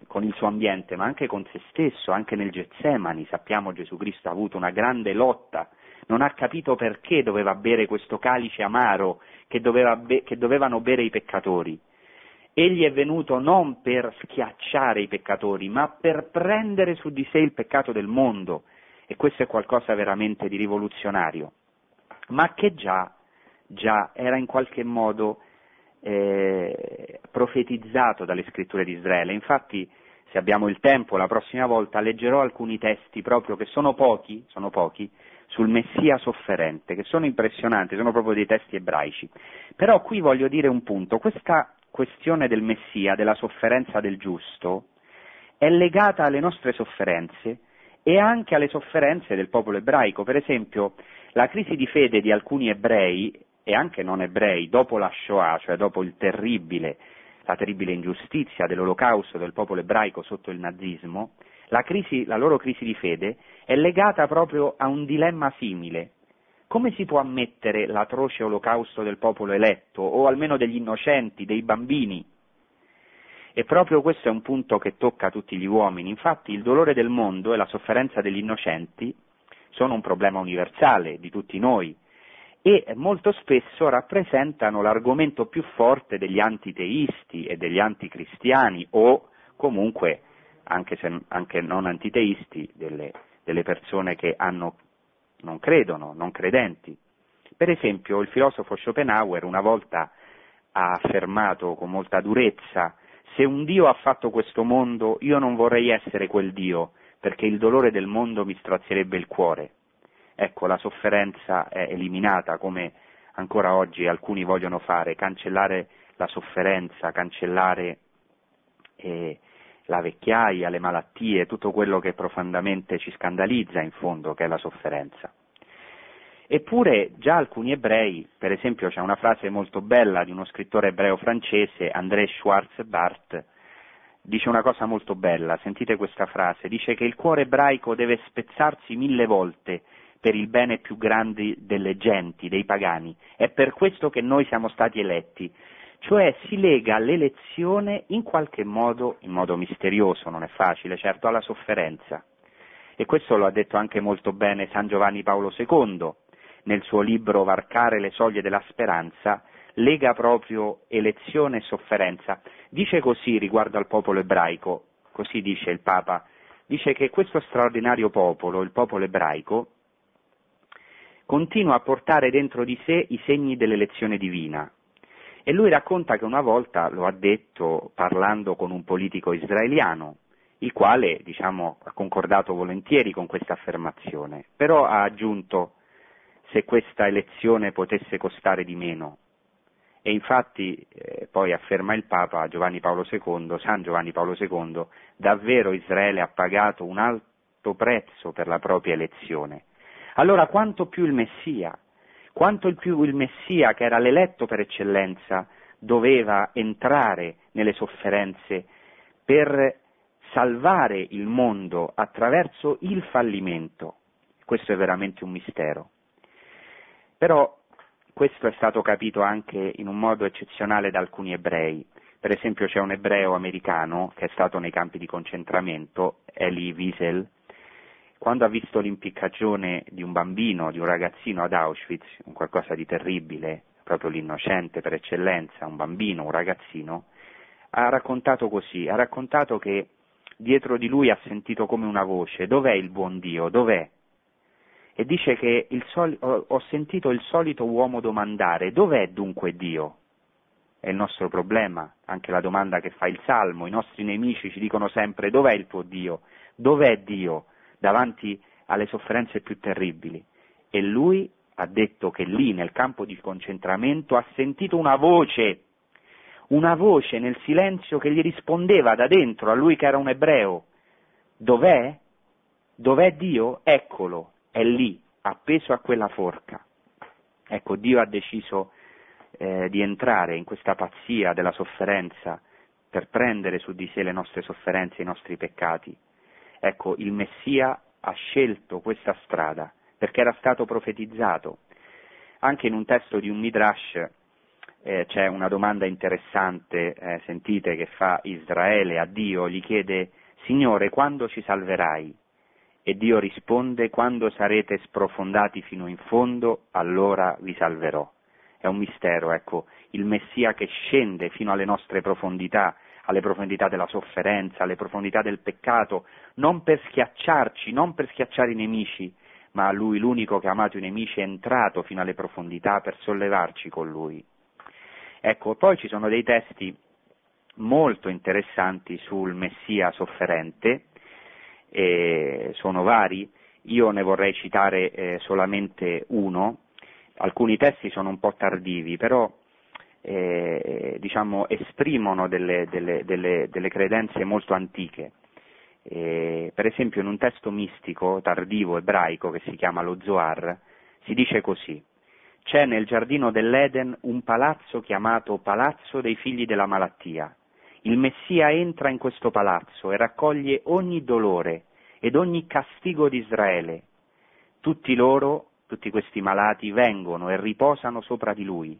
con il suo ambiente, ma anche con se stesso, anche nel Getsemani, sappiamo Gesù Cristo ha avuto una grande lotta, non ha capito perché doveva bere questo calice amaro che, be- che dovevano bere i peccatori. Egli è venuto non per schiacciare i peccatori, ma per prendere su di sé il peccato del mondo, e questo è qualcosa veramente di rivoluzionario, ma che già, già era in qualche modo eh, profetizzato dalle scritture di Israele. Infatti se abbiamo il tempo la prossima volta leggerò alcuni testi proprio che sono pochi, sono pochi, sul Messia sofferente, che sono impressionanti, sono proprio dei testi ebraici. Però qui voglio dire un punto, questa questione del Messia, della sofferenza del giusto, è legata alle nostre sofferenze e anche alle sofferenze del popolo ebraico. Per esempio, la crisi di fede di alcuni ebrei e anche non ebrei dopo la Shoah, cioè dopo il terribile la terribile ingiustizia dell'olocausto del popolo ebraico sotto il nazismo, la, crisi, la loro crisi di fede è legata proprio a un dilemma simile. Come si può ammettere l'atroce olocausto del popolo eletto, o almeno degli innocenti, dei bambini? E proprio questo è un punto che tocca tutti gli uomini. Infatti il dolore del mondo e la sofferenza degli innocenti sono un problema universale di tutti noi, e molto spesso rappresentano l'argomento più forte degli antiteisti e degli anticristiani o comunque, anche, se, anche non antiteisti, delle, delle persone che hanno, non credono, non credenti. Per esempio il filosofo Schopenhauer una volta ha affermato con molta durezza se un Dio ha fatto questo mondo io non vorrei essere quel Dio perché il dolore del mondo mi strazierebbe il cuore ecco, la sofferenza è eliminata come ancora oggi alcuni vogliono fare, cancellare la sofferenza, cancellare eh, la vecchiaia, le malattie, tutto quello che profondamente ci scandalizza in fondo, che è la sofferenza. Eppure già alcuni ebrei, per esempio c'è una frase molto bella di uno scrittore ebreo francese, André Schwarz-Bart, dice una cosa molto bella, sentite questa frase, dice che il cuore ebraico deve spezzarsi mille volte per il bene più grande delle genti, dei pagani. È per questo che noi siamo stati eletti. Cioè si lega l'elezione in qualche modo, in modo misterioso, non è facile, certo, alla sofferenza. E questo lo ha detto anche molto bene San Giovanni Paolo II nel suo libro Varcare le soglie della speranza, lega proprio elezione e sofferenza. Dice così riguardo al popolo ebraico, così dice il Papa, dice che questo straordinario popolo, il popolo ebraico, continua a portare dentro di sé i segni dell'elezione divina. E lui racconta che una volta lo ha detto parlando con un politico israeliano, il quale diciamo, ha concordato volentieri con questa affermazione, però ha aggiunto se questa elezione potesse costare di meno. E infatti eh, poi afferma il Papa Giovanni Paolo II, San Giovanni Paolo II, davvero Israele ha pagato un alto prezzo per la propria elezione allora quanto più il Messia, quanto più il Messia che era l'eletto per eccellenza doveva entrare nelle sofferenze per salvare il mondo attraverso il fallimento. Questo è veramente un mistero. Però questo è stato capito anche in un modo eccezionale da alcuni ebrei. Per esempio c'è un ebreo americano che è stato nei campi di concentramento, Eli Wiesel, quando ha visto l'impiccagione di un bambino, di un ragazzino ad Auschwitz, un qualcosa di terribile, proprio l'innocente per eccellenza, un bambino, un ragazzino, ha raccontato così, ha raccontato che dietro di lui ha sentito come una voce, dov'è il buon Dio, dov'è? E dice che soli- ho, ho sentito il solito uomo domandare, dov'è dunque Dio? È il nostro problema, anche la domanda che fa il Salmo, i nostri nemici ci dicono sempre dov'è il tuo Dio? Dov'è Dio? Davanti alle sofferenze più terribili. E lui ha detto che lì nel campo di concentramento ha sentito una voce, una voce nel silenzio che gli rispondeva da dentro a lui che era un ebreo. Dov'è? Dov'è Dio? Eccolo, è lì, appeso a quella forca. Ecco, Dio ha deciso eh, di entrare in questa pazzia della sofferenza per prendere su di sé le nostre sofferenze, i nostri peccati Ecco, il Messia ha scelto questa strada perché era stato profetizzato. Anche in un testo di un Midrash eh, c'è una domanda interessante, eh, sentite, che fa Israele a Dio, gli chiede, Signore, quando ci salverai? E Dio risponde, quando sarete sprofondati fino in fondo, allora vi salverò. È un mistero, ecco, il Messia che scende fino alle nostre profondità, alle profondità della sofferenza, alle profondità del peccato, non per schiacciarci, non per schiacciare i nemici, ma lui l'unico che ha amato i nemici è entrato fino alle profondità per sollevarci con lui. Ecco, poi ci sono dei testi molto interessanti sul Messia sofferente, sono vari, io ne vorrei citare eh, solamente uno, alcuni testi sono un po' tardivi, però eh, diciamo, esprimono delle, delle, delle, delle, credenze molto antiche. Eh, per esempio in un testo mistico tardivo ebraico che si chiama lo Zohar si dice così c'è nel giardino dell'Eden un palazzo chiamato Palazzo dei figli della malattia. Il Messia entra in questo palazzo e raccoglie ogni dolore ed ogni castigo di Israele. Tutti loro, tutti questi malati, vengono e riposano sopra di lui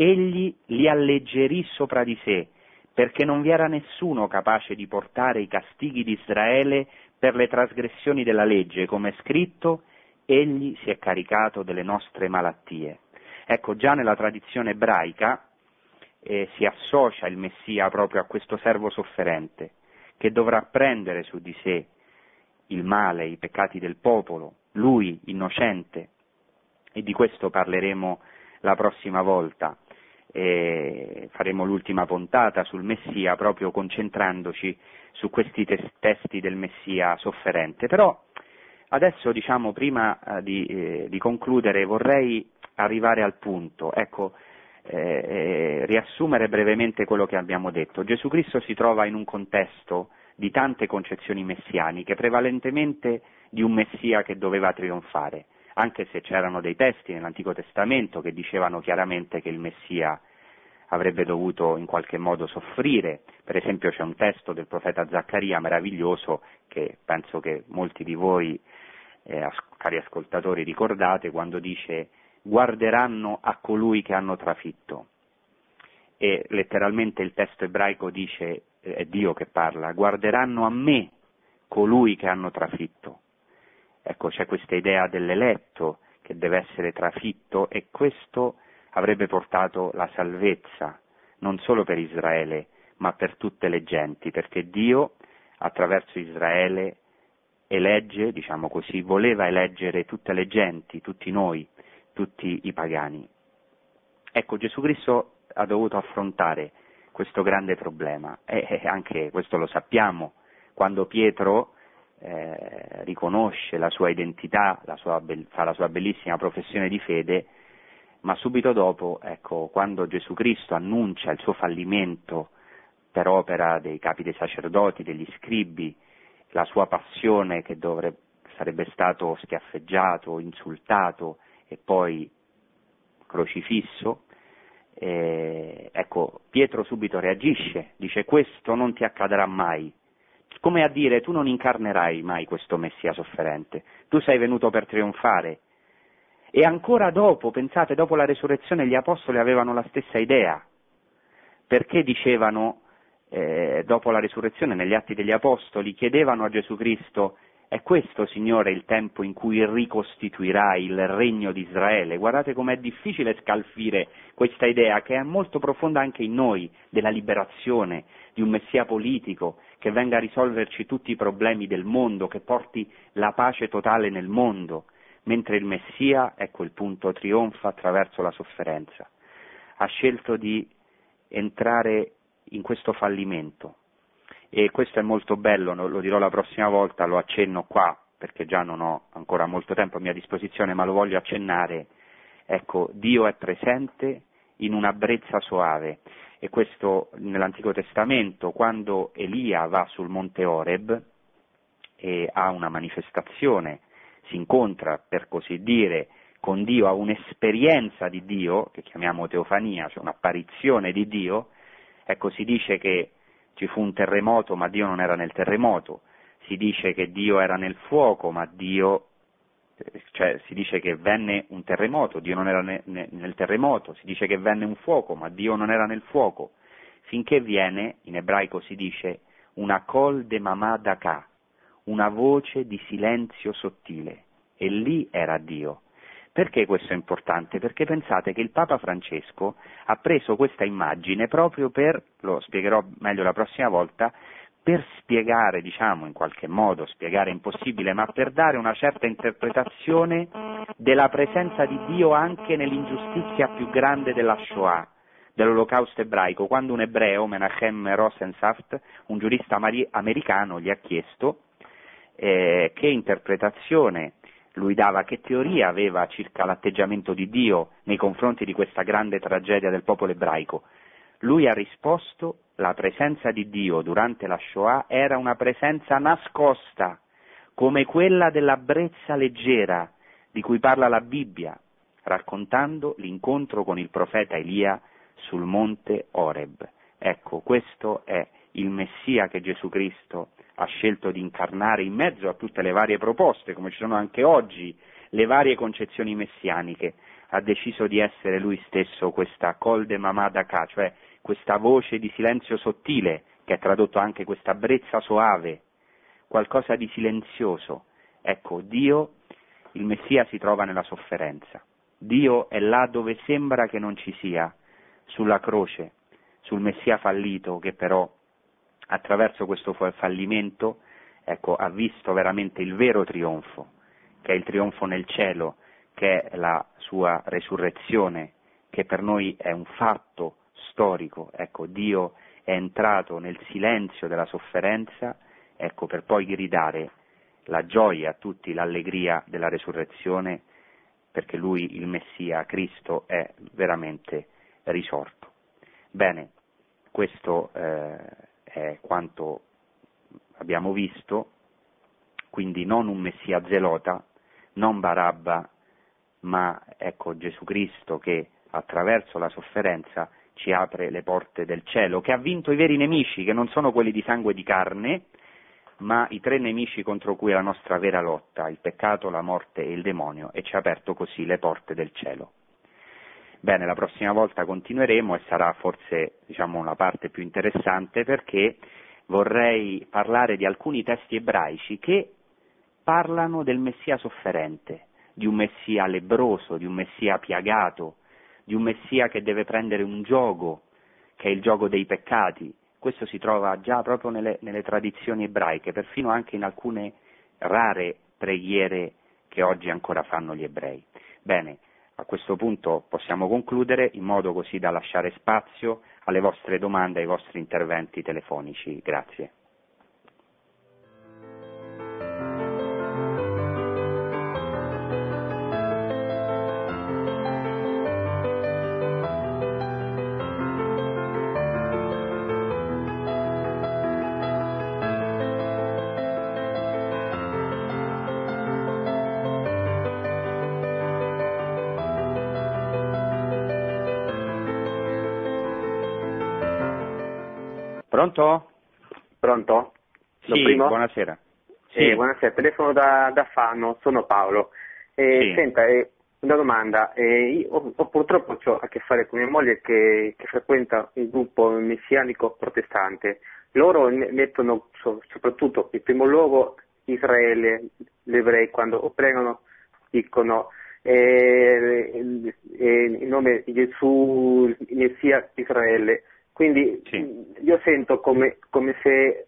egli li alleggerì sopra di sé, perché non vi era nessuno capace di portare i castighi di Israele per le trasgressioni della legge, come è scritto, egli si è caricato delle nostre malattie. Ecco, già nella tradizione ebraica eh, si associa il Messia proprio a questo servo sofferente, che dovrà prendere su di sé il male, i peccati del popolo, lui innocente, e di questo parleremo la prossima volta e faremo l'ultima puntata sul Messia proprio concentrandoci su questi tes- testi del Messia sofferente. Però adesso diciamo prima eh, di, eh, di, concludere vorrei arrivare al punto. Ecco, eh, riassumere brevemente quello che abbiamo detto. Gesù Cristo si trova in un contesto di tante concezioni messianiche, prevalentemente di un Messia che doveva trionfare, anche se c'erano dei testi nell'Antico Testamento che dicevano chiaramente che il Messia avrebbe dovuto in qualche modo soffrire. Per esempio c'è un testo del profeta Zaccaria meraviglioso che penso che molti di voi, eh, cari ascoltatori, ricordate quando dice guarderanno a colui che hanno trafitto. E letteralmente il testo ebraico dice, eh, è Dio che parla, guarderanno a me colui che hanno trafitto. Ecco, c'è questa idea dell'eletto che deve essere trafitto e questo avrebbe portato la salvezza non solo per Israele, ma per tutte le genti, perché Dio attraverso Israele elegge, diciamo così, voleva eleggere tutte le genti, tutti noi, tutti i pagani. Ecco, Gesù Cristo ha dovuto affrontare questo grande problema e anche questo lo sappiamo quando Pietro eh, riconosce la sua identità, la sua, fa la sua bellissima professione di fede, ma subito dopo, ecco, quando Gesù Cristo annuncia il suo fallimento per opera dei capi dei sacerdoti, degli scribi, la sua passione che dovrebbe, sarebbe stato schiaffeggiato, insultato e poi crocifisso, eh, ecco, Pietro subito reagisce, dice questo non ti accadrà mai, come a dire tu non incarnerai mai questo Messia sofferente, tu sei venuto per trionfare, e ancora dopo, pensate, dopo la resurrezione gli apostoli avevano la stessa idea, perché dicevano, eh, dopo la resurrezione, negli atti degli apostoli, chiedevano a Gesù Cristo, è questo, Signore, il tempo in cui ricostituirai il regno di Israele? Guardate com'è difficile scalfire questa idea, che è molto profonda anche in noi, della liberazione, di un messia politico, che venga a risolverci tutti i problemi del mondo, che porti la pace totale nel mondo mentre il Messia, ecco il punto, trionfa attraverso la sofferenza. Ha scelto di entrare in questo fallimento e questo è molto bello, lo dirò la prossima volta, lo accenno qua perché già non ho ancora molto tempo a mia disposizione, ma lo voglio accennare. Ecco, Dio è presente in una brezza soave. E questo nell'Antico Testamento, quando Elia va sul monte Oreb e ha una manifestazione si incontra, per così dire, con Dio, ha un'esperienza di Dio, che chiamiamo teofania, cioè un'apparizione di Dio, ecco si dice che ci fu un terremoto ma Dio non era nel terremoto, si dice che Dio era nel fuoco ma Dio, cioè si dice che venne un terremoto, Dio non era ne, ne, nel terremoto, si dice che venne un fuoco ma Dio non era nel fuoco, finché viene, in ebraico si dice, una col de mamada una voce di silenzio sottile, e lì era Dio. Perché questo è importante? Perché pensate che il Papa Francesco ha preso questa immagine proprio per, lo spiegherò meglio la prossima volta, per spiegare, diciamo in qualche modo, spiegare è impossibile, ma per dare una certa interpretazione della presenza di Dio anche nell'ingiustizia più grande della Shoah, dell'olocausto ebraico, quando un ebreo, Menachem Rosensaft, un giurista americano, gli ha chiesto eh, che interpretazione lui dava, che teoria aveva circa l'atteggiamento di Dio nei confronti di questa grande tragedia del popolo ebraico. Lui ha risposto la presenza di Dio durante la Shoah era una presenza nascosta, come quella della brezza leggera di cui parla la Bibbia, raccontando l'incontro con il profeta Elia sul monte Oreb. Ecco, questo è il Messia che Gesù Cristo ha scelto di incarnare in mezzo a tutte le varie proposte, come ci sono anche oggi le varie concezioni messianiche, ha deciso di essere lui stesso questa col de mamadaka, cioè questa voce di silenzio sottile, che è tradotto anche questa brezza soave, qualcosa di silenzioso. Ecco, Dio, il Messia si trova nella sofferenza. Dio è là dove sembra che non ci sia, sulla croce, sul Messia fallito che però attraverso questo fallimento ecco, ha visto veramente il vero trionfo, che è il trionfo nel cielo, che è la sua resurrezione, che per noi è un fatto storico. Ecco, Dio è entrato nel silenzio della sofferenza, ecco, per poi gridare la gioia a tutti, l'allegria della resurrezione, perché lui, il Messia, Cristo, è veramente risorto. Bene, questo eh, è quanto abbiamo visto, quindi non un Messia zelota, non Barabba, ma ecco Gesù Cristo che attraverso la sofferenza ci apre le porte del cielo, che ha vinto i veri nemici, che non sono quelli di sangue e di carne, ma i tre nemici contro cui è la nostra vera lotta, il peccato, la morte e il demonio, e ci ha aperto così le porte del cielo. Bene, la prossima volta continueremo e sarà forse diciamo, la parte più interessante perché vorrei parlare di alcuni testi ebraici che parlano del Messia sofferente, di un Messia lebroso, di un Messia piagato, di un Messia che deve prendere un gioco, che è il gioco dei peccati. Questo si trova già proprio nelle, nelle tradizioni ebraiche, perfino anche in alcune rare preghiere che oggi ancora fanno gli ebrei. Bene, a questo punto possiamo concludere in modo così da lasciare spazio alle vostre domande ai vostri interventi telefonici. Grazie. Pronto? Pronto? Sì, buonasera. Sì. Eh, buonasera, telefono da, da, Fano, sono Paolo. Eh, sì. Senta, eh, una domanda, eh, io ho, purtroppo ho a che fare con mia moglie che, che frequenta un gruppo messianico protestante. Loro mettono so, soprattutto in primo luogo Israele, gli ebrei quando pregano dicono eh, eh, in nome di Gesù, Messia Israele. Quindi sì. io sento come, come, se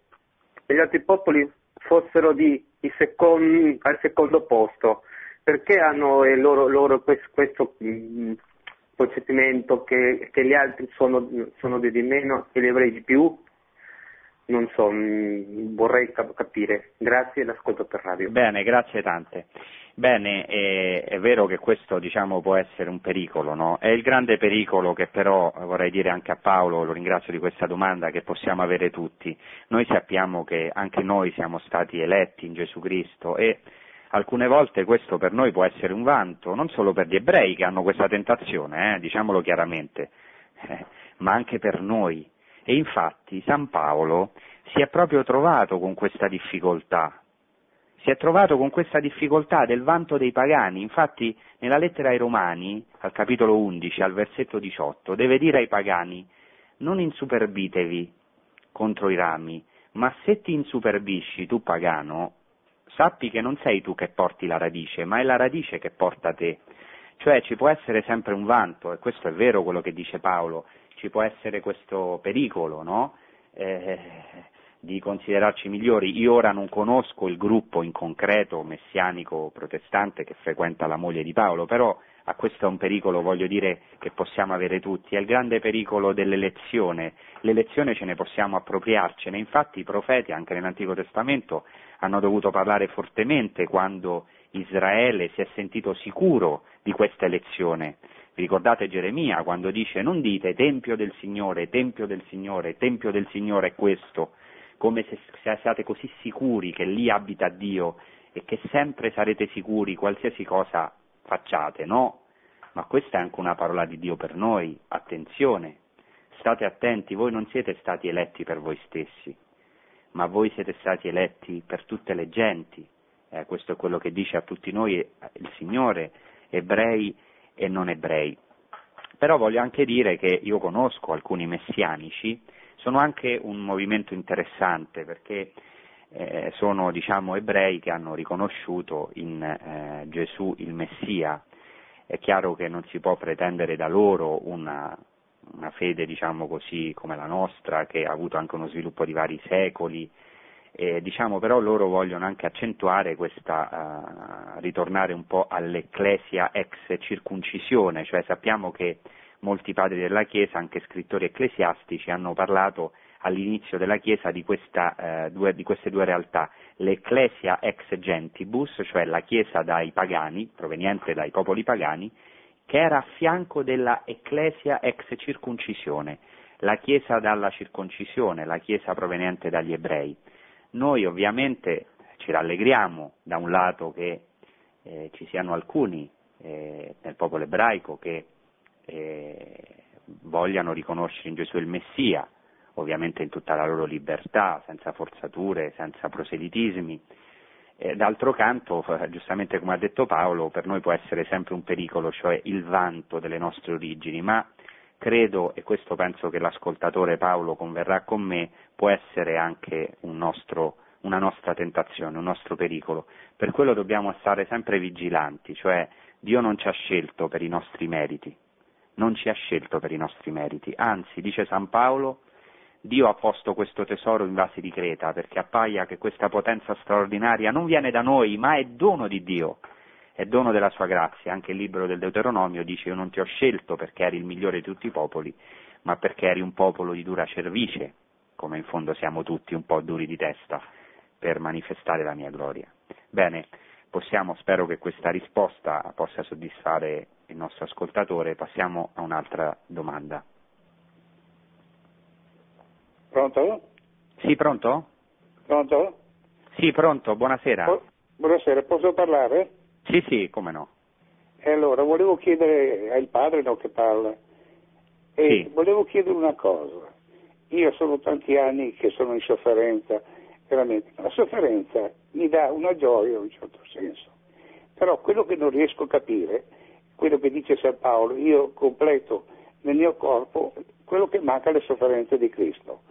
gli altri popoli fossero di, di second, al secondo posto, perché hanno loro, loro questo, questo mh, concepimento che, che, gli altri sono, sono di meno e gli ebrei di più? non so, vorrei capire. Grazie e l'ascolto per radio. Bene, grazie tante. Bene, è, è vero che questo diciamo, può essere un pericolo, no? È il grande pericolo che però vorrei dire anche a Paolo, lo ringrazio di questa domanda, che possiamo avere tutti. Noi sappiamo che anche noi siamo stati eletti in Gesù Cristo e alcune volte questo per noi può essere un vanto, non solo per gli ebrei che hanno questa tentazione, eh, diciamolo chiaramente, eh, ma anche per noi e infatti San Paolo si è proprio trovato con questa difficoltà, si è trovato con questa difficoltà del vanto dei pagani, infatti nella lettera ai Romani, al capitolo 11, al versetto 18, deve dire ai pagani, non insuperbitevi contro i rami, ma se ti insuperbisci tu pagano, sappi che non sei tu che porti la radice, ma è la radice che porta te. Cioè ci può essere sempre un vanto, e questo è vero quello che dice Paolo, ci può essere questo pericolo, no? eh, di considerarci migliori. Io ora non conosco il gruppo in concreto messianico protestante che frequenta la moglie di Paolo, però a questo è un pericolo, voglio dire, che possiamo avere tutti, è il grande pericolo dell'elezione. L'elezione ce ne possiamo appropriarcene, infatti i profeti anche nell'Antico Testamento hanno dovuto parlare fortemente quando Israele si è sentito sicuro di questa elezione. Vi ricordate Geremia quando dice non dite Tempio del Signore, Tempio del Signore, Tempio del Signore è questo, come se siate così sicuri che lì abita Dio e che sempre sarete sicuri qualsiasi cosa facciate, no? Ma questa è anche una parola di Dio per noi, attenzione, state attenti, voi non siete stati eletti per voi stessi, ma voi siete stati eletti per tutte le genti, eh, questo è quello che dice a tutti noi il Signore, ebrei e non ebrei. Però voglio anche dire che io conosco alcuni messianici, sono anche un movimento interessante perché eh, sono diciamo, ebrei che hanno riconosciuto in eh, Gesù il Messia. È chiaro che non si può pretendere da loro una, una fede diciamo così come la nostra, che ha avuto anche uno sviluppo di vari secoli, eh, diciamo però loro vogliono anche accentuare questa, uh, ritornare un po' all'ecclesia ex circuncisione, cioè sappiamo che molti padri della Chiesa, anche scrittori ecclesiastici, hanno parlato all'inizio della Chiesa di, questa, uh, due, di queste due realtà, l'ecclesia ex gentibus, cioè la Chiesa dai pagani, proveniente dai popoli pagani, che era a fianco della Ecclesia ex circoncisione, la Chiesa dalla circoncisione, la Chiesa proveniente dagli ebrei. Noi ovviamente ci rallegriamo da un lato che eh, ci siano alcuni eh, nel popolo ebraico che eh, vogliano riconoscere in Gesù il Messia, ovviamente in tutta la loro libertà, senza forzature, senza proselitismi. E d'altro canto, giustamente come ha detto Paolo, per noi può essere sempre un pericolo, cioè il vanto delle nostre origini, ma credo, e questo penso che l'ascoltatore Paolo converrà con me, può essere anche un nostro, una nostra tentazione, un nostro pericolo. Per quello dobbiamo stare sempre vigilanti, cioè Dio non ci ha scelto per i nostri meriti, non ci ha scelto per i nostri meriti, anzi, dice San Paolo, Dio ha posto questo tesoro in vasi di creta perché appaia che questa potenza straordinaria non viene da noi, ma è dono di Dio, è dono della sua grazia. Anche il libro del Deuteronomio dice io non ti ho scelto perché eri il migliore di tutti i popoli, ma perché eri un popolo di dura cervice, come in fondo siamo tutti un po' duri di testa, per manifestare la mia gloria. Bene, possiamo, spero che questa risposta possa soddisfare il nostro ascoltatore, passiamo a un'altra domanda. Pronto? Sì, pronto? Pronto? Sì, pronto, buonasera. Buonasera, posso parlare? Sì, sì, come no. E allora, volevo chiedere, è il padre no, che parla, e Sì. volevo chiedere una cosa. Io sono tanti anni che sono in sofferenza, veramente. La sofferenza mi dà una gioia in un certo senso. Però quello che non riesco a capire, quello che dice San Paolo, io completo nel mio corpo quello che manca alle sofferenze di Cristo.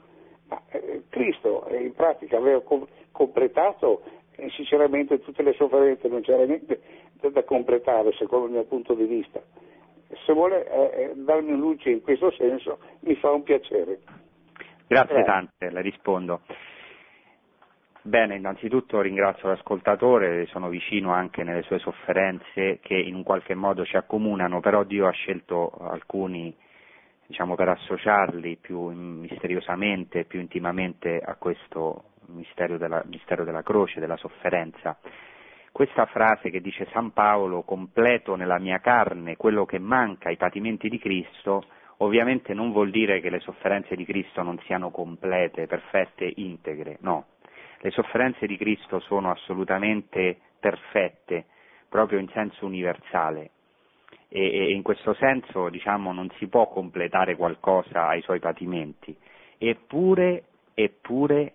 Ma eh, Cristo eh, in pratica aveva com- completato e sinceramente tutte le sofferenze, non c'era niente da, completare secondo il mio punto di vista. Se vuole eh, eh, darmi luce in questo senso mi fa un piacere. Grazie Grazie. tante, le rispondo. Bene, innanzitutto ringrazio l'ascoltatore, sono vicino anche nelle sue sofferenze che in un qualche modo ci accomunano, però Dio ha scelto alcuni diciamo, per associarli più misteriosamente, più intimamente a questo mistero della, mistero della croce, della sofferenza. Questa frase che dice San Paolo, completo nella mia carne quello che manca ai patimenti di Cristo, ovviamente non vuol dire che le sofferenze di Cristo non siano complete, perfette, integre, no. Le sofferenze di Cristo sono assolutamente perfette, proprio in senso universale, e, e in questo senso diciamo, non si può completare qualcosa ai suoi patimenti. Eppure, eppure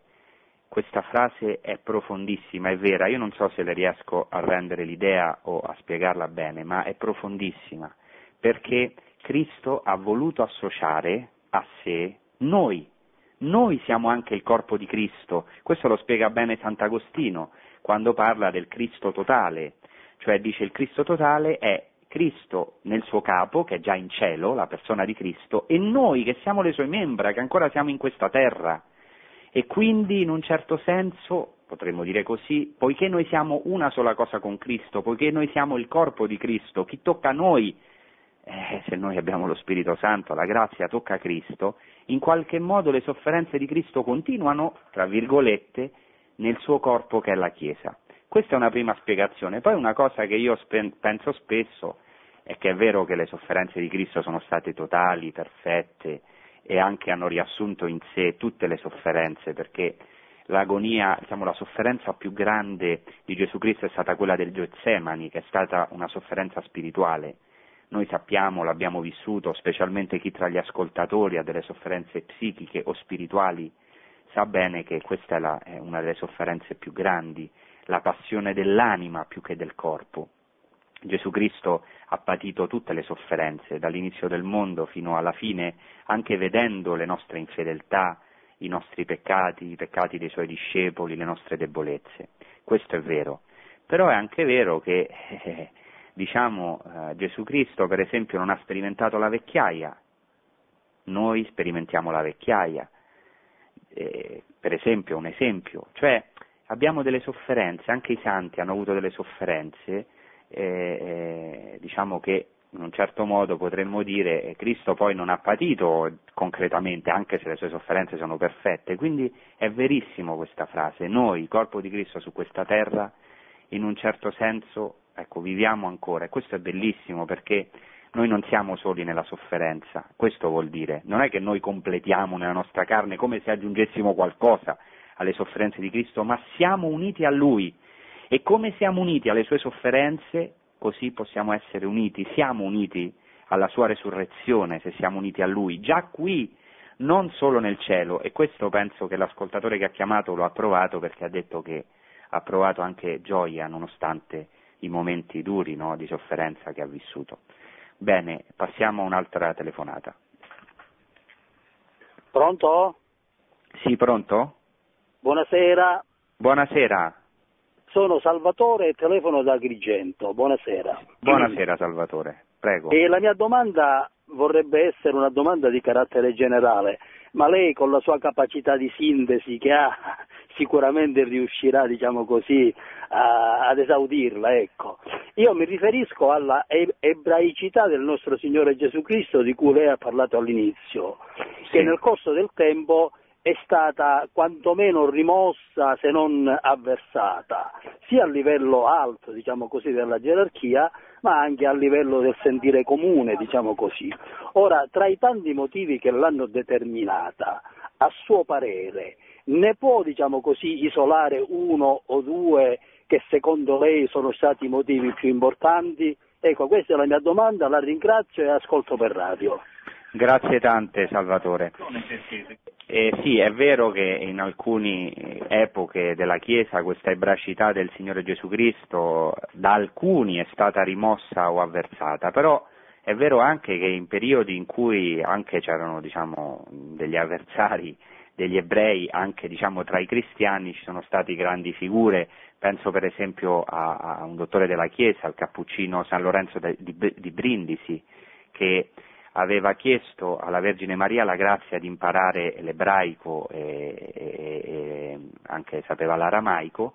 questa frase è profondissima, è vera, io non so se le riesco a rendere l'idea o a spiegarla bene, ma è profondissima, perché Cristo ha voluto associare a sé noi. Noi siamo anche il corpo di Cristo, questo lo spiega bene Sant'Agostino quando parla del Cristo totale, cioè dice il Cristo totale è Cristo nel suo capo, che è già in cielo, la persona di Cristo, e noi che siamo le sue membra, che ancora siamo in questa terra. E quindi in un certo senso, potremmo dire così, poiché noi siamo una sola cosa con Cristo, poiché noi siamo il corpo di Cristo, chi tocca a noi, eh, se noi abbiamo lo Spirito Santo, la grazia tocca a Cristo, in qualche modo le sofferenze di Cristo continuano, tra virgolette, nel suo corpo che è la Chiesa. Questa è una prima spiegazione. Poi una cosa che io spe- penso spesso è che è vero che le sofferenze di Cristo sono state totali, perfette e anche hanno riassunto in sé tutte le sofferenze, perché l'agonia, diciamo la sofferenza più grande di Gesù Cristo è stata quella del Getsemani, che è stata una sofferenza spirituale. Noi sappiamo, l'abbiamo vissuto, specialmente chi tra gli ascoltatori ha delle sofferenze psichiche o spirituali, sa bene che questa è, la, è una delle sofferenze più grandi, la passione dell'anima più che del corpo. Gesù Cristo ha patito tutte le sofferenze, dall'inizio del mondo fino alla fine, anche vedendo le nostre infedeltà, i nostri peccati, i peccati dei suoi discepoli, le nostre debolezze. Questo è vero. Però è anche vero che, eh, diciamo, eh, Gesù Cristo, per esempio, non ha sperimentato la vecchiaia. Noi sperimentiamo la vecchiaia. Eh, per esempio, un esempio, cioè abbiamo delle sofferenze, anche i santi hanno avuto delle sofferenze, eh, diciamo che in un certo modo potremmo dire che Cristo poi non ha patito concretamente, anche se le sue sofferenze sono perfette, quindi è verissimo questa frase, noi, corpo di Cristo su questa terra, in un certo senso, ecco, viviamo ancora e questo è bellissimo perché noi non siamo soli nella sofferenza, questo vuol dire, non è che noi completiamo nella nostra carne come se aggiungessimo qualcosa alle sofferenze di Cristo, ma siamo uniti a Lui. E come siamo uniti alle sue sofferenze, così possiamo essere uniti, siamo uniti alla sua resurrezione se siamo uniti a Lui, già qui, non solo nel cielo, e questo penso che l'ascoltatore che ha chiamato lo ha provato perché ha detto che ha provato anche gioia nonostante i momenti duri no, di sofferenza che ha vissuto. Bene, passiamo a un'altra telefonata. Pronto? Sì, pronto? Buonasera. Buonasera. Sono Salvatore e telefono da Agrigento. Buonasera. Buonasera Salvatore, prego. E la mia domanda vorrebbe essere una domanda di carattere generale, ma lei con la sua capacità di sintesi che ha sicuramente riuscirà, diciamo così, a, ad esaudirla. Ecco. Io mi riferisco alla ebraicità del nostro Signore Gesù Cristo di cui lei ha parlato all'inizio, sì. che nel corso del tempo è stata quantomeno rimossa se non avversata, sia a livello alto, diciamo così, della gerarchia, ma anche a livello del sentire comune, diciamo così. Ora, tra i tanti motivi che l'hanno determinata, a suo parere, ne può, diciamo così, isolare uno o due che secondo lei sono stati i motivi più importanti? Ecco, questa è la mia domanda, la ringrazio e ascolto per radio. Grazie tante Salvatore. Eh, sì, è vero che in alcune epoche della Chiesa questa ebracità del Signore Gesù Cristo da alcuni è stata rimossa o avversata, però è vero anche che in periodi in cui anche c'erano diciamo, degli avversari degli ebrei, anche diciamo, tra i cristiani ci sono state grandi figure, penso per esempio a, a un dottore della Chiesa, il cappuccino San Lorenzo di, di Brindisi, che aveva chiesto alla Vergine Maria la grazia di imparare l'ebraico e, e, e anche sapeva l'aramaico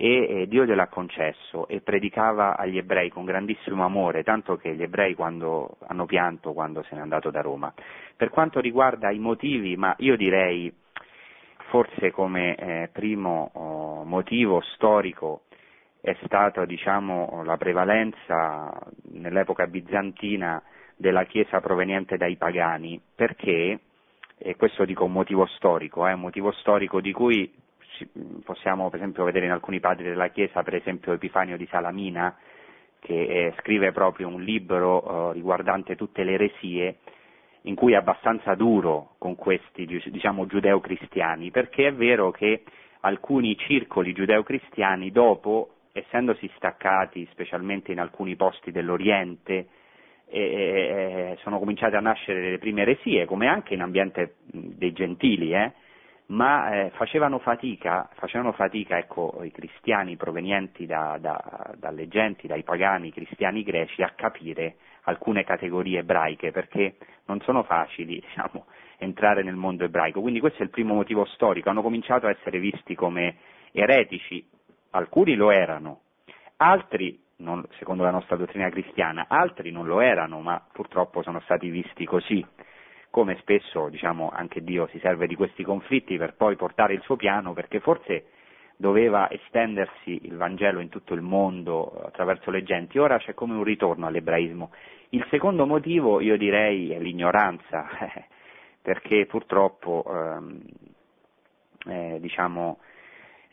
e, Dio gliel'ha concesso e predicava agli ebrei con grandissimo amore, tanto che gli ebrei quando, hanno pianto quando se n'è andato da Roma. Per quanto riguarda i motivi, ma io direi forse come eh, primo oh, motivo storico è stata diciamo, la prevalenza nell'epoca bizantina della Chiesa proveniente dai pagani, perché, e questo dico un motivo storico, è eh, un motivo storico di cui possiamo per esempio vedere in alcuni padri della Chiesa, per esempio Epifanio di Salamina, che eh, scrive proprio un libro eh, riguardante tutte le eresie, in cui è abbastanza duro con questi diciamo, giudeo-cristiani, perché è vero che alcuni circoli giudeo-cristiani dopo, essendosi staccati specialmente in alcuni posti dell'Oriente, eh, sono cominciate a nascere le prime eresie, come anche in ambiente dei gentili, eh, ma eh, facevano fatica, facevano fatica ecco, i cristiani provenienti da, da, dalle genti, dai pagani cristiani greci, a capire alcune categorie ebraiche, perché non sono facili diciamo, entrare nel mondo ebraico. Quindi questo è il primo motivo storico, hanno cominciato a essere visti come eretici, alcuni lo erano, altri, non, secondo la nostra dottrina cristiana, altri non lo erano, ma purtroppo sono stati visti così come spesso diciamo, anche Dio si serve di questi conflitti per poi portare il suo piano, perché forse doveva estendersi il Vangelo in tutto il mondo attraverso le genti, ora c'è come un ritorno all'ebraismo. Il secondo motivo io direi è l'ignoranza, perché purtroppo ehm, eh, diciamo,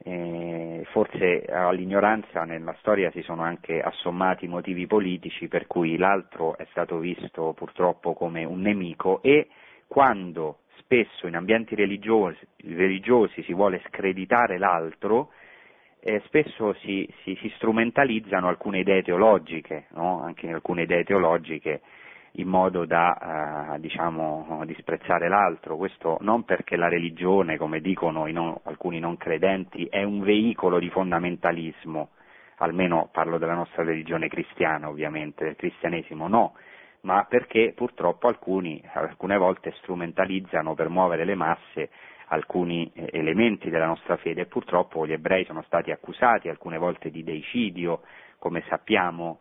eh, forse all'ignoranza nella storia si sono anche assommati motivi politici per cui l'altro è stato visto purtroppo come un nemico e quando spesso in ambienti religiosi, religiosi si vuole screditare l'altro, eh, spesso si, si, si, strumentalizzano alcune idee teologiche, no? anche alcune idee teologiche in modo da eh, diciamo, disprezzare l'altro, questo non perché la religione, come dicono non, alcuni non credenti, è un veicolo di fondamentalismo, almeno parlo della nostra religione cristiana ovviamente, del cristianesimo no, ma perché purtroppo alcuni alcune volte strumentalizzano per muovere le masse alcuni eh, elementi della nostra fede. E purtroppo gli ebrei sono stati accusati alcune volte di deicidio, come sappiamo,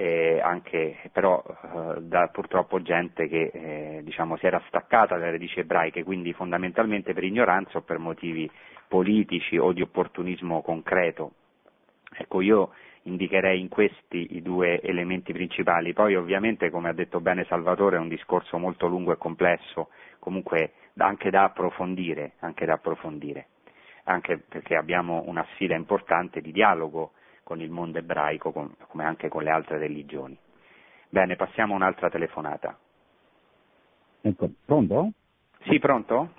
eh, anche però eh, da purtroppo gente che eh, diciamo, si era staccata dalle radici ebraiche, quindi fondamentalmente per ignoranza o per motivi politici o di opportunismo concreto. Ecco, io indicherei in questi i due elementi principali. Poi ovviamente, come ha detto bene Salvatore, è un discorso molto lungo e complesso, comunque anche da approfondire, anche, da approfondire, anche perché abbiamo una sfida importante di dialogo con il mondo ebraico, come anche con le altre religioni. Bene, passiamo a un'altra telefonata. Ecco, pronto? Sì, pronto?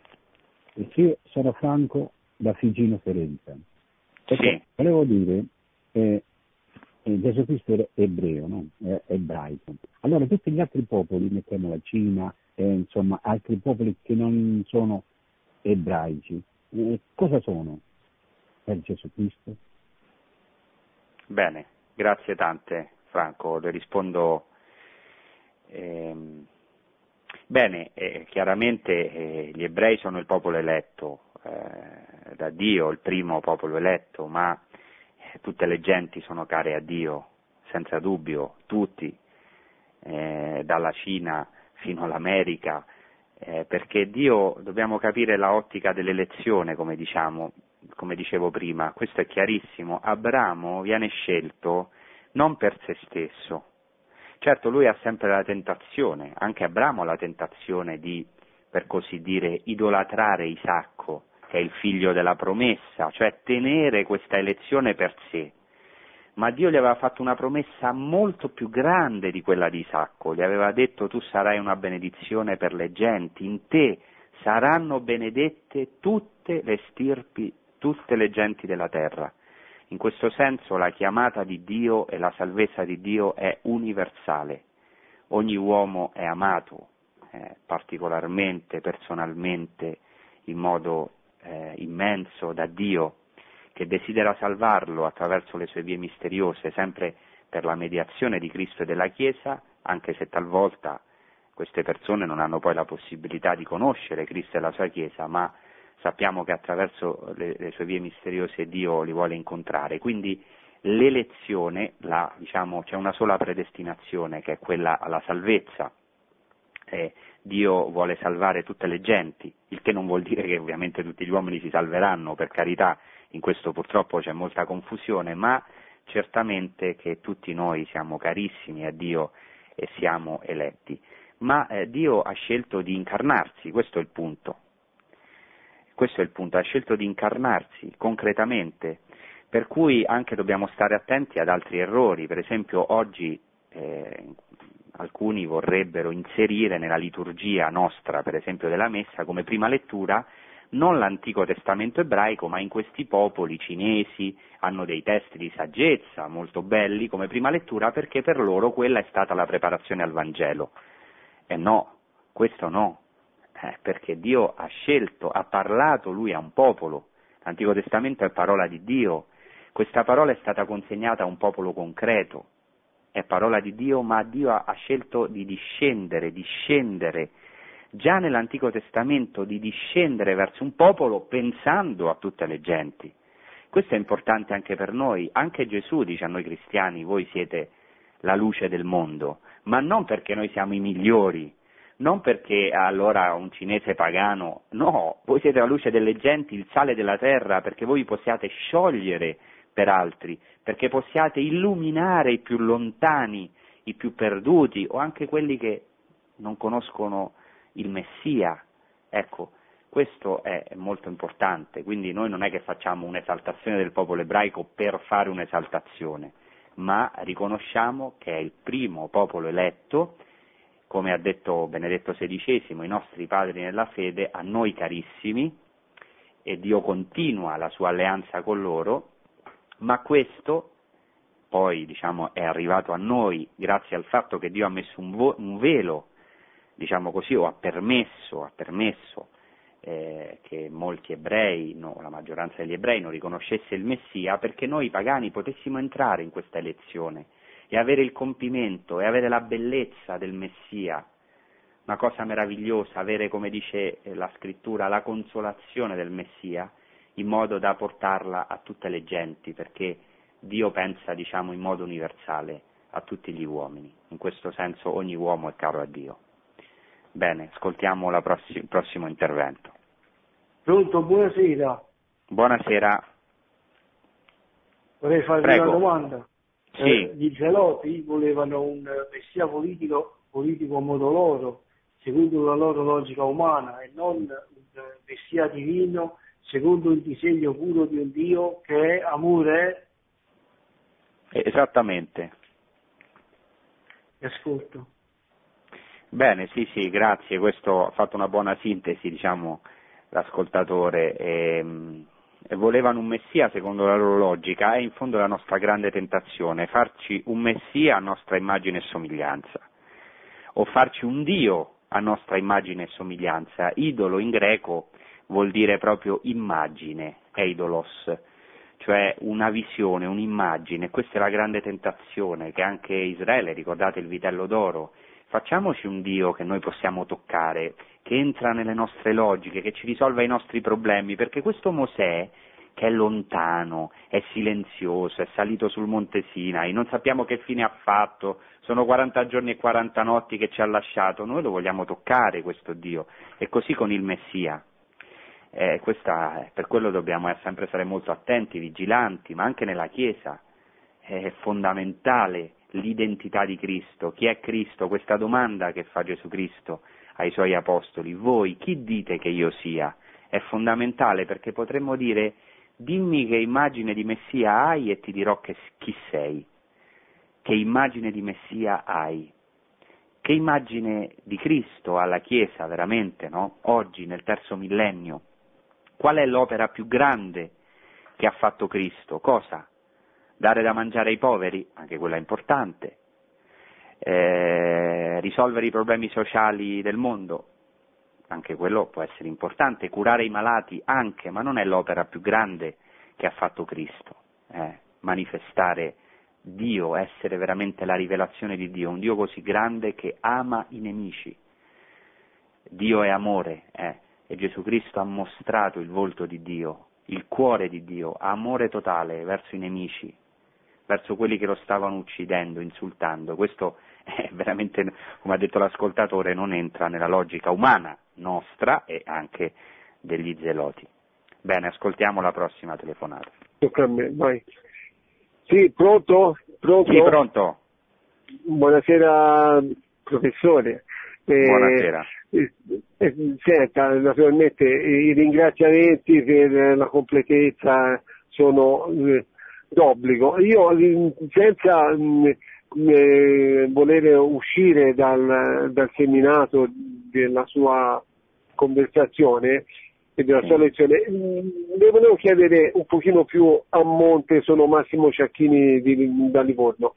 Eh, sì, sono Franco da Figino Ferenza. Ecco, sì. Volevo dire, eh, eh, Gesù Cristo era ebreo, no? È ebraico. Allora tutti gli altri popoli, mettiamo la Cina, eh, insomma altri popoli che non sono ebraici, eh, cosa sono per Gesù Cristo? Bene, grazie tante Franco, le rispondo. Ehm, bene, eh, chiaramente eh, gli ebrei sono il popolo eletto eh, da Dio, il primo popolo eletto, ma eh, tutte le genti sono care a Dio, senza dubbio, tutti, eh, dalla Cina fino all'America, eh, perché Dio, dobbiamo capire la ottica dell'elezione, come, diciamo, come dicevo prima, questo è chiarissimo, Abramo viene scelto non per se stesso, certo lui ha sempre la tentazione, anche Abramo ha la tentazione di, per così dire, idolatrare Isacco, che è il figlio della promessa, cioè tenere questa elezione per sé. Ma Dio gli aveva fatto una promessa molto più grande di quella di Isacco, gli aveva detto tu sarai una benedizione per le genti, in te saranno benedette tutte le stirpi, tutte le genti della terra. In questo senso la chiamata di Dio e la salvezza di Dio è universale. Ogni uomo è amato eh, particolarmente, personalmente, in modo eh, immenso da Dio che desidera salvarlo attraverso le sue vie misteriose, sempre per la mediazione di Cristo e della Chiesa, anche se talvolta queste persone non hanno poi la possibilità di conoscere Cristo e la sua Chiesa, ma sappiamo che attraverso le, le sue vie misteriose Dio li vuole incontrare. Quindi l'elezione, la, diciamo, c'è una sola predestinazione che è quella alla salvezza. Eh, Dio vuole salvare tutte le genti, il che non vuol dire che ovviamente tutti gli uomini si salveranno, per carità, in questo purtroppo c'è molta confusione, ma certamente che tutti noi siamo carissimi a Dio e siamo eletti. Ma eh, Dio ha scelto di incarnarsi, questo è il punto. Questo è il punto, ha scelto di incarnarsi concretamente, per cui anche dobbiamo stare attenti ad altri errori, per esempio oggi eh, alcuni vorrebbero inserire nella liturgia nostra, per esempio della messa, come prima lettura non l'Antico Testamento ebraico, ma in questi popoli cinesi hanno dei testi di saggezza molto belli come prima lettura perché per loro quella è stata la preparazione al Vangelo. E no, questo no, eh, perché Dio ha scelto, ha parlato lui a un popolo, l'Antico Testamento è parola di Dio, questa parola è stata consegnata a un popolo concreto, è parola di Dio, ma Dio ha, scelto di discendere, di scendere. Già nell'Antico Testamento, di discendere verso un popolo pensando a tutte le genti. Questo è importante anche per noi, anche Gesù dice a noi cristiani, voi siete la luce del mondo, ma non perché noi siamo i migliori, non perché allora un cinese pagano, no, voi siete la luce delle genti, il sale della terra, perché voi possiate sciogliere per altri, perché possiate illuminare i più lontani, i più perduti o anche quelli che non conoscono il Messia. Ecco, questo è molto importante, quindi noi non è che facciamo un'esaltazione del popolo ebraico per fare un'esaltazione, ma riconosciamo che è il primo popolo eletto, come ha detto Benedetto XVI, i nostri padri nella fede, a noi carissimi, e Dio continua la sua alleanza con loro, ma questo poi diciamo, è arrivato a noi grazie al fatto che Dio ha messo un, vo- un velo, diciamo così, o ha permesso, ha permesso eh, che molti ebrei, no, la maggioranza degli ebrei non riconoscesse il Messia perché noi pagani potessimo entrare in questa elezione e avere il compimento e avere la bellezza del Messia, una cosa meravigliosa, avere, come dice eh, la scrittura, la consolazione del Messia, in modo da portarla a tutte le genti, perché Dio pensa, diciamo, in modo universale a tutti gli uomini. In questo senso ogni uomo è caro a Dio. Bene, ascoltiamo prossi- il prossimo intervento. Pronto, buonasera. Buonasera. Vorrei farvi Prego. una domanda. Sì. eh, gli zeloti volevano un messia politico, politico a modo loro, secondo la loro logica umana e non un messia divino secondo il disegno puro di un Dio che è amore. Esattamente. Ascolto. Bene, sì, sì, grazie, questo ha fatto una buona sintesi, diciamo, l'ascoltatore. E, ehm, e volevano un messia secondo la loro logica, è in fondo la nostra grande tentazione, farci un messia a nostra immagine e somiglianza, o farci un Dio a nostra immagine e somiglianza. Idolo in greco vuol dire proprio immagine, eidolos, cioè una visione, un'immagine. Questa è la grande tentazione che anche Israele, ricordate il vitello d'oro, facciamoci un Dio che noi possiamo toccare, che entra nelle nostre logiche, che ci risolva i nostri problemi, perché questo Mosè, che è lontano, è silenzioso, è salito sul monte Sinai, non sappiamo che fine ha fatto, sono 40 giorni e 40 notti che ci ha lasciato, noi lo vogliamo toccare questo Dio, e così con il Messia. Eh, questa, per quello dobbiamo sempre stare molto attenti, vigilanti, ma anche nella Chiesa è fondamentale l'identità di Cristo, chi è Cristo, questa domanda che fa Gesù Cristo ai suoi apostoli, voi chi dite che io sia? È fondamentale perché potremmo dire dimmi che immagine di Messia hai e ti dirò che, chi sei, che immagine di Messia hai, che immagine di Cristo ha la Chiesa veramente, no? Oggi nel terzo millennio. Qual è l'opera più grande che ha fatto Cristo? Cosa? Dare da mangiare ai poveri? Anche quella è importante. Eh, risolvere i problemi sociali del mondo? Anche quello può essere importante. Curare i malati? Anche, ma non è l'opera più grande che ha fatto Cristo. Eh, manifestare Dio, essere veramente la rivelazione di Dio, un Dio così grande che ama i nemici. Dio è amore, eh e Gesù Cristo ha mostrato il volto di Dio, il cuore di Dio, amore totale verso i nemici, verso quelli che lo stavano uccidendo, insultando. Questo è veramente, come ha detto l'ascoltatore, non entra nella logica umana nostra e anche degli zeloti. Bene, ascoltiamo la prossima telefonata. Tocca a me, vai. Sì, pronto? Pronto? Sì, pronto. Buonasera, professore. Eh, Buonasera. Eh, eh, senta, naturalmente i ringraziamenti per la completezza sono eh, d'obbligo. Io senza mh, mm, volere uscire dal, dal, seminato della sua conversazione e della sua lezione, le volevo chiedere un pochino più a monte, sono Massimo Ciacchini di, da Livorno.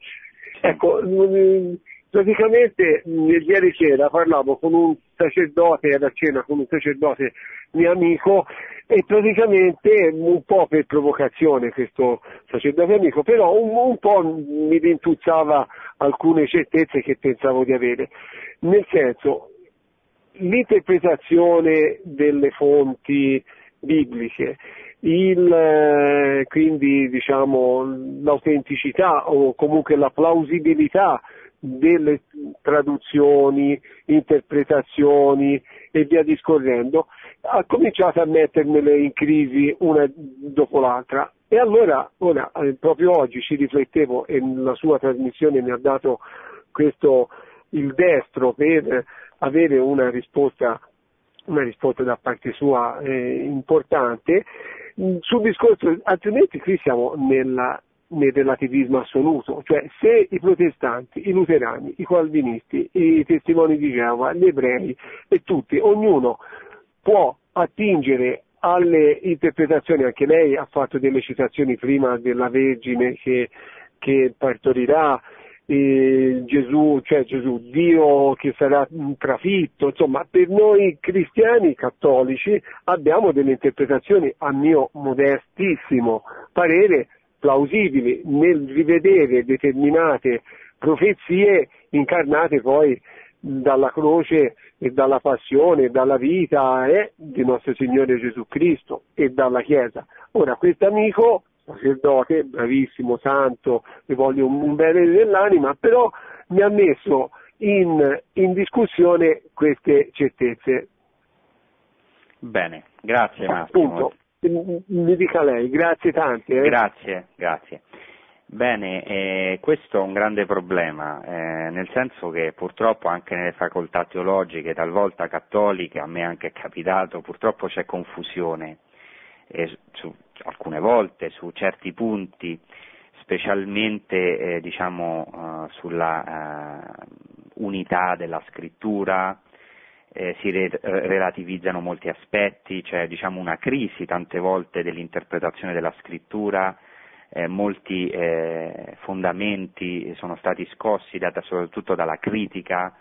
Ecco, mh, Praticamente ieri sera parlavo con un sacerdote, era a cena con un sacerdote mio amico e praticamente un po' per provocazione questo sacerdote amico, però un, un po' mi rintuzzava alcune certezze che pensavo di avere. Nel senso, l'interpretazione delle fonti bibliche, il, eh, quindi diciamo, l'autenticità o comunque la plausibilità delle traduzioni, interpretazioni e via discorrendo, ha cominciato a mettermele in crisi una dopo l'altra. E allora, ora, eh, proprio oggi ci riflettevo e la sua trasmissione mi ha dato questo, il destro per avere una risposta, una risposta da parte sua eh, importante sul discorso, altrimenti qui siamo nella nel relativismo assoluto, cioè se i protestanti, i luterani, i calvinisti, i testimoni di Geova, gli ebrei e tutti, ognuno può attingere alle interpretazioni, anche lei ha fatto delle citazioni prima della Vergine che, che partorirà, Gesù, cioè Gesù, Dio che sarà trafitto, insomma per noi cristiani cattolici abbiamo delle interpretazioni a mio modestissimo parere plausibili nel rivedere determinate profezie incarnate poi dalla croce e dalla passione dalla vita eh, di nostro Signore Gesù Cristo e dalla Chiesa. Ora, questo amico, sacerdote, bravissimo, santo, mi voglio un bene dell'anima, però mi ha messo in, in discussione queste certezze. Bene, grazie Massimo. Appunto, mi dica lei, grazie tante. Eh. Grazie, grazie. Bene, eh, questo è un grande problema, eh, nel senso che purtroppo anche nelle facoltà teologiche, talvolta cattoliche, a me anche è capitato, purtroppo c'è confusione, eh, su, alcune volte su certi punti, specialmente eh, diciamo, uh, sulla unità della scrittura, eh, si re- relativizzano molti aspetti, c'è diciamo, una crisi tante volte dell'interpretazione della scrittura, eh, molti eh, fondamenti sono stati scossi data soprattutto dalla critica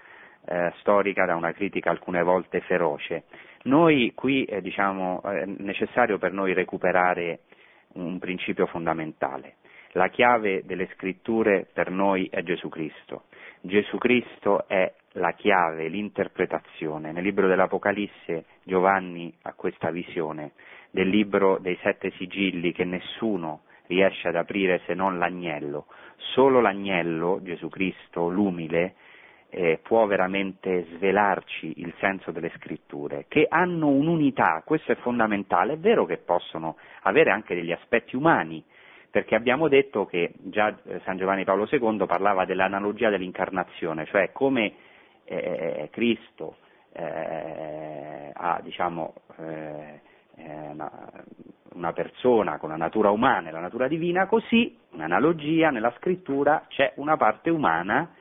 eh, storica, da una critica alcune volte feroce. Noi qui eh, diciamo, è necessario per noi recuperare un principio fondamentale. La chiave delle scritture per noi è Gesù Cristo. Gesù Cristo è la chiave, l'interpretazione. Nel libro dell'Apocalisse Giovanni ha questa visione del libro dei sette sigilli che nessuno riesce ad aprire se non l'agnello. Solo l'agnello, Gesù Cristo, l'umile, eh, può veramente svelarci il senso delle scritture, che hanno un'unità, questo è fondamentale, è vero che possono avere anche degli aspetti umani, perché abbiamo detto che già eh, San Giovanni Paolo II parlava dell'analogia dell'incarnazione, cioè come eh, Cristo eh, ha diciamo, eh, una, persona con la natura umana e la natura divina, così, un'analogia, nella scrittura c'è una parte umana,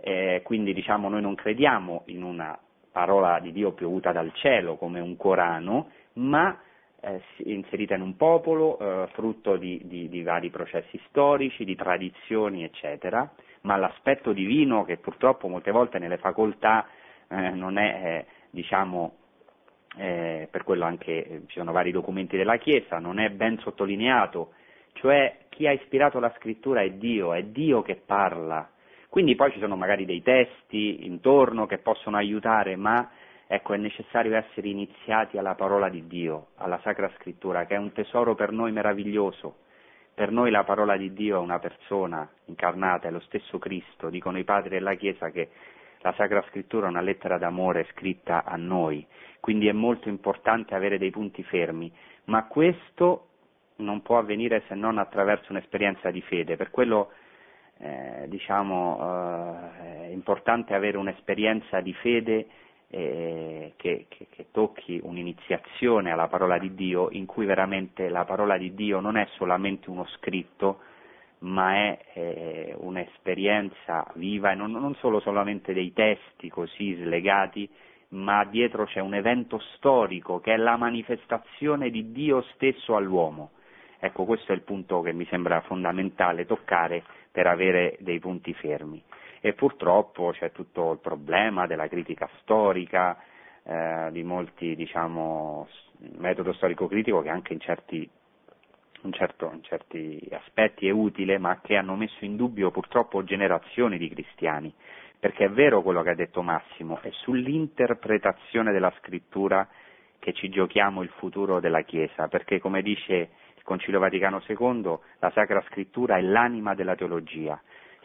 eh, quindi diciamo noi non crediamo in una parola di Dio piovuta dal cielo come un Corano, ma eh, inserita in un popolo, eh, frutto di, di, di, vari processi storici, di tradizioni, eccetera, ma l'aspetto divino che purtroppo molte volte nelle facoltà eh, non è, eh, diciamo, eh, per quello anche eh, ci sono vari documenti della Chiesa, non è ben sottolineato, cioè chi ha ispirato la scrittura è Dio, è Dio che parla. Quindi poi ci sono magari dei testi intorno che possono aiutare, ma Ecco, è necessario essere iniziati alla parola di Dio, alla Sacra Scrittura, che è un tesoro per noi meraviglioso. Per noi la parola di Dio è una persona incarnata, è lo stesso Cristo. Dicono i padri della Chiesa che la Sacra Scrittura è una lettera d'amore scritta a noi, quindi è molto importante avere dei punti fermi, ma questo non può avvenire se non attraverso un'esperienza di fede. Per quello eh, diciamo, eh, è importante avere un'esperienza di fede eh, che, che, che, tocchi un'iniziazione alla parola di Dio in cui veramente la parola di Dio non è solamente uno scritto, ma è eh, un'esperienza viva e non, non, solo solamente dei testi così slegati, ma dietro c'è un evento storico che è la manifestazione di Dio stesso all'uomo. Ecco, questo è il punto che mi sembra fondamentale toccare per avere dei punti fermi e purtroppo c'è tutto il problema della critica storica, eh, di molti, diciamo, metodo storico critico che anche in certi, in, certo, in certi aspetti è utile, ma che hanno messo in dubbio purtroppo generazioni di cristiani, perché è vero quello che ha detto Massimo, è sull'interpretazione della scrittura che ci giochiamo il futuro della Chiesa, perché come dice il Concilio Vaticano II, la Sacra Scrittura è l'anima della teologia,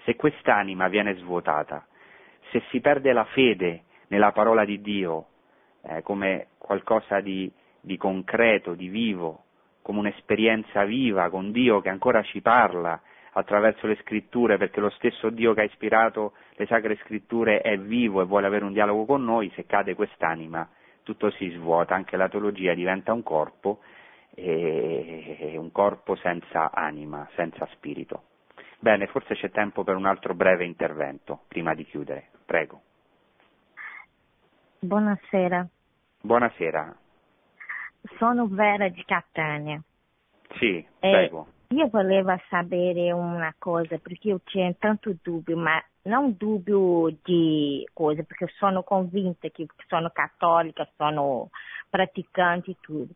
se quest'anima viene svuotata, se si perde la fede nella parola di Dio eh, come qualcosa di, di concreto, di vivo, come un'esperienza viva con Dio che ancora ci parla attraverso le scritture, perché lo stesso Dio che ha ispirato le sacre scritture è vivo e vuole avere un dialogo con noi, se cade quest'anima tutto si svuota, anche la teologia diventa un corpo, e un corpo senza anima, senza spirito. Bene, forse c'è tempo per un altro breve intervento prima di chiudere. Prego. Buonasera. Buonasera. Sono Vera di Catania. Sì, prego. io volevo sapere una cosa, perché io tinha tanto dubbio, ma non dubbio di cose, perché sono convinta che sono cattolica, sono praticante e tutto.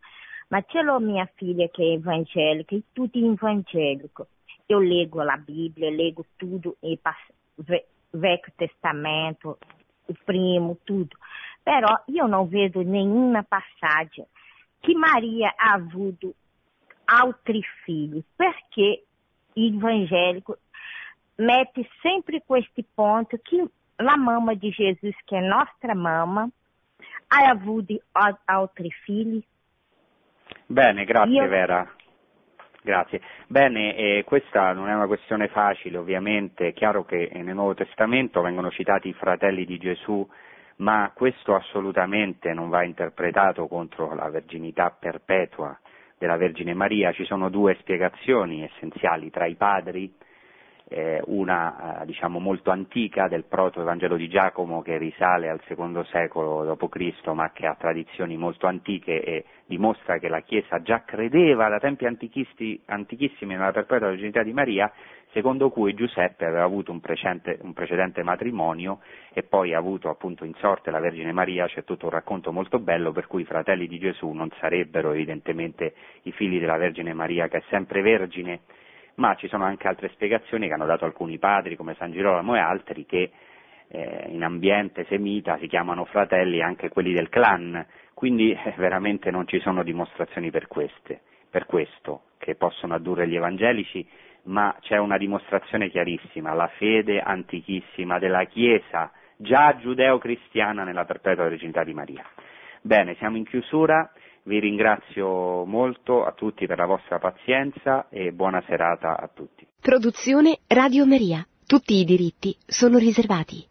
Ma c'è la mia figlia che è evangelica, e tutti evangelico. Eu lego a Bíblia, lego tudo, e Velho Testamento, o primo, tudo. Però io non vedo nenhuma passagem que Maria altri filhos. Perché il evangélico mete sempre com este ponto que a mama de Jesus, que é nossa mama, ha avuto altri figli. Bene, grazie io... Vera. Grazie. Bene, eh, questa non è una questione facile, ovviamente, è chiaro che nel Nuovo Testamento vengono citati i fratelli di Gesù, ma questo assolutamente non va interpretato contro la verginità perpetua della Vergine Maria, ci sono due spiegazioni essenziali tra i padri eh, una eh, diciamo molto antica del proto-evangelo di Giacomo che risale al secondo secolo d.C. ma che ha tradizioni molto antiche e dimostra che la Chiesa già credeva da tempi antichissimi nella perpetua virginità di Maria, secondo cui Giuseppe aveva avuto un precedente, un precedente, matrimonio e poi ha avuto appunto in sorte la Vergine Maria, c'è tutto un racconto molto bello per cui i fratelli di Gesù non sarebbero evidentemente i figli della Vergine Maria che è sempre vergine ma ci sono anche altre spiegazioni che hanno dato alcuni padri come San Girolamo e altri che eh, in ambiente semita si chiamano fratelli anche quelli del clan, quindi eh, veramente non ci sono dimostrazioni per, queste, per questo che possono addurre gli evangelici, ma c'è una dimostrazione chiarissima, la fede antichissima della Chiesa, già giudeo-cristiana nella perpetua virginità di Maria. Bene, siamo in chiusura. Vi ringrazio molto a tutti per la vostra pazienza e buona serata a tutti. Produzione Radio Maria. Tutti i diritti sono riservati.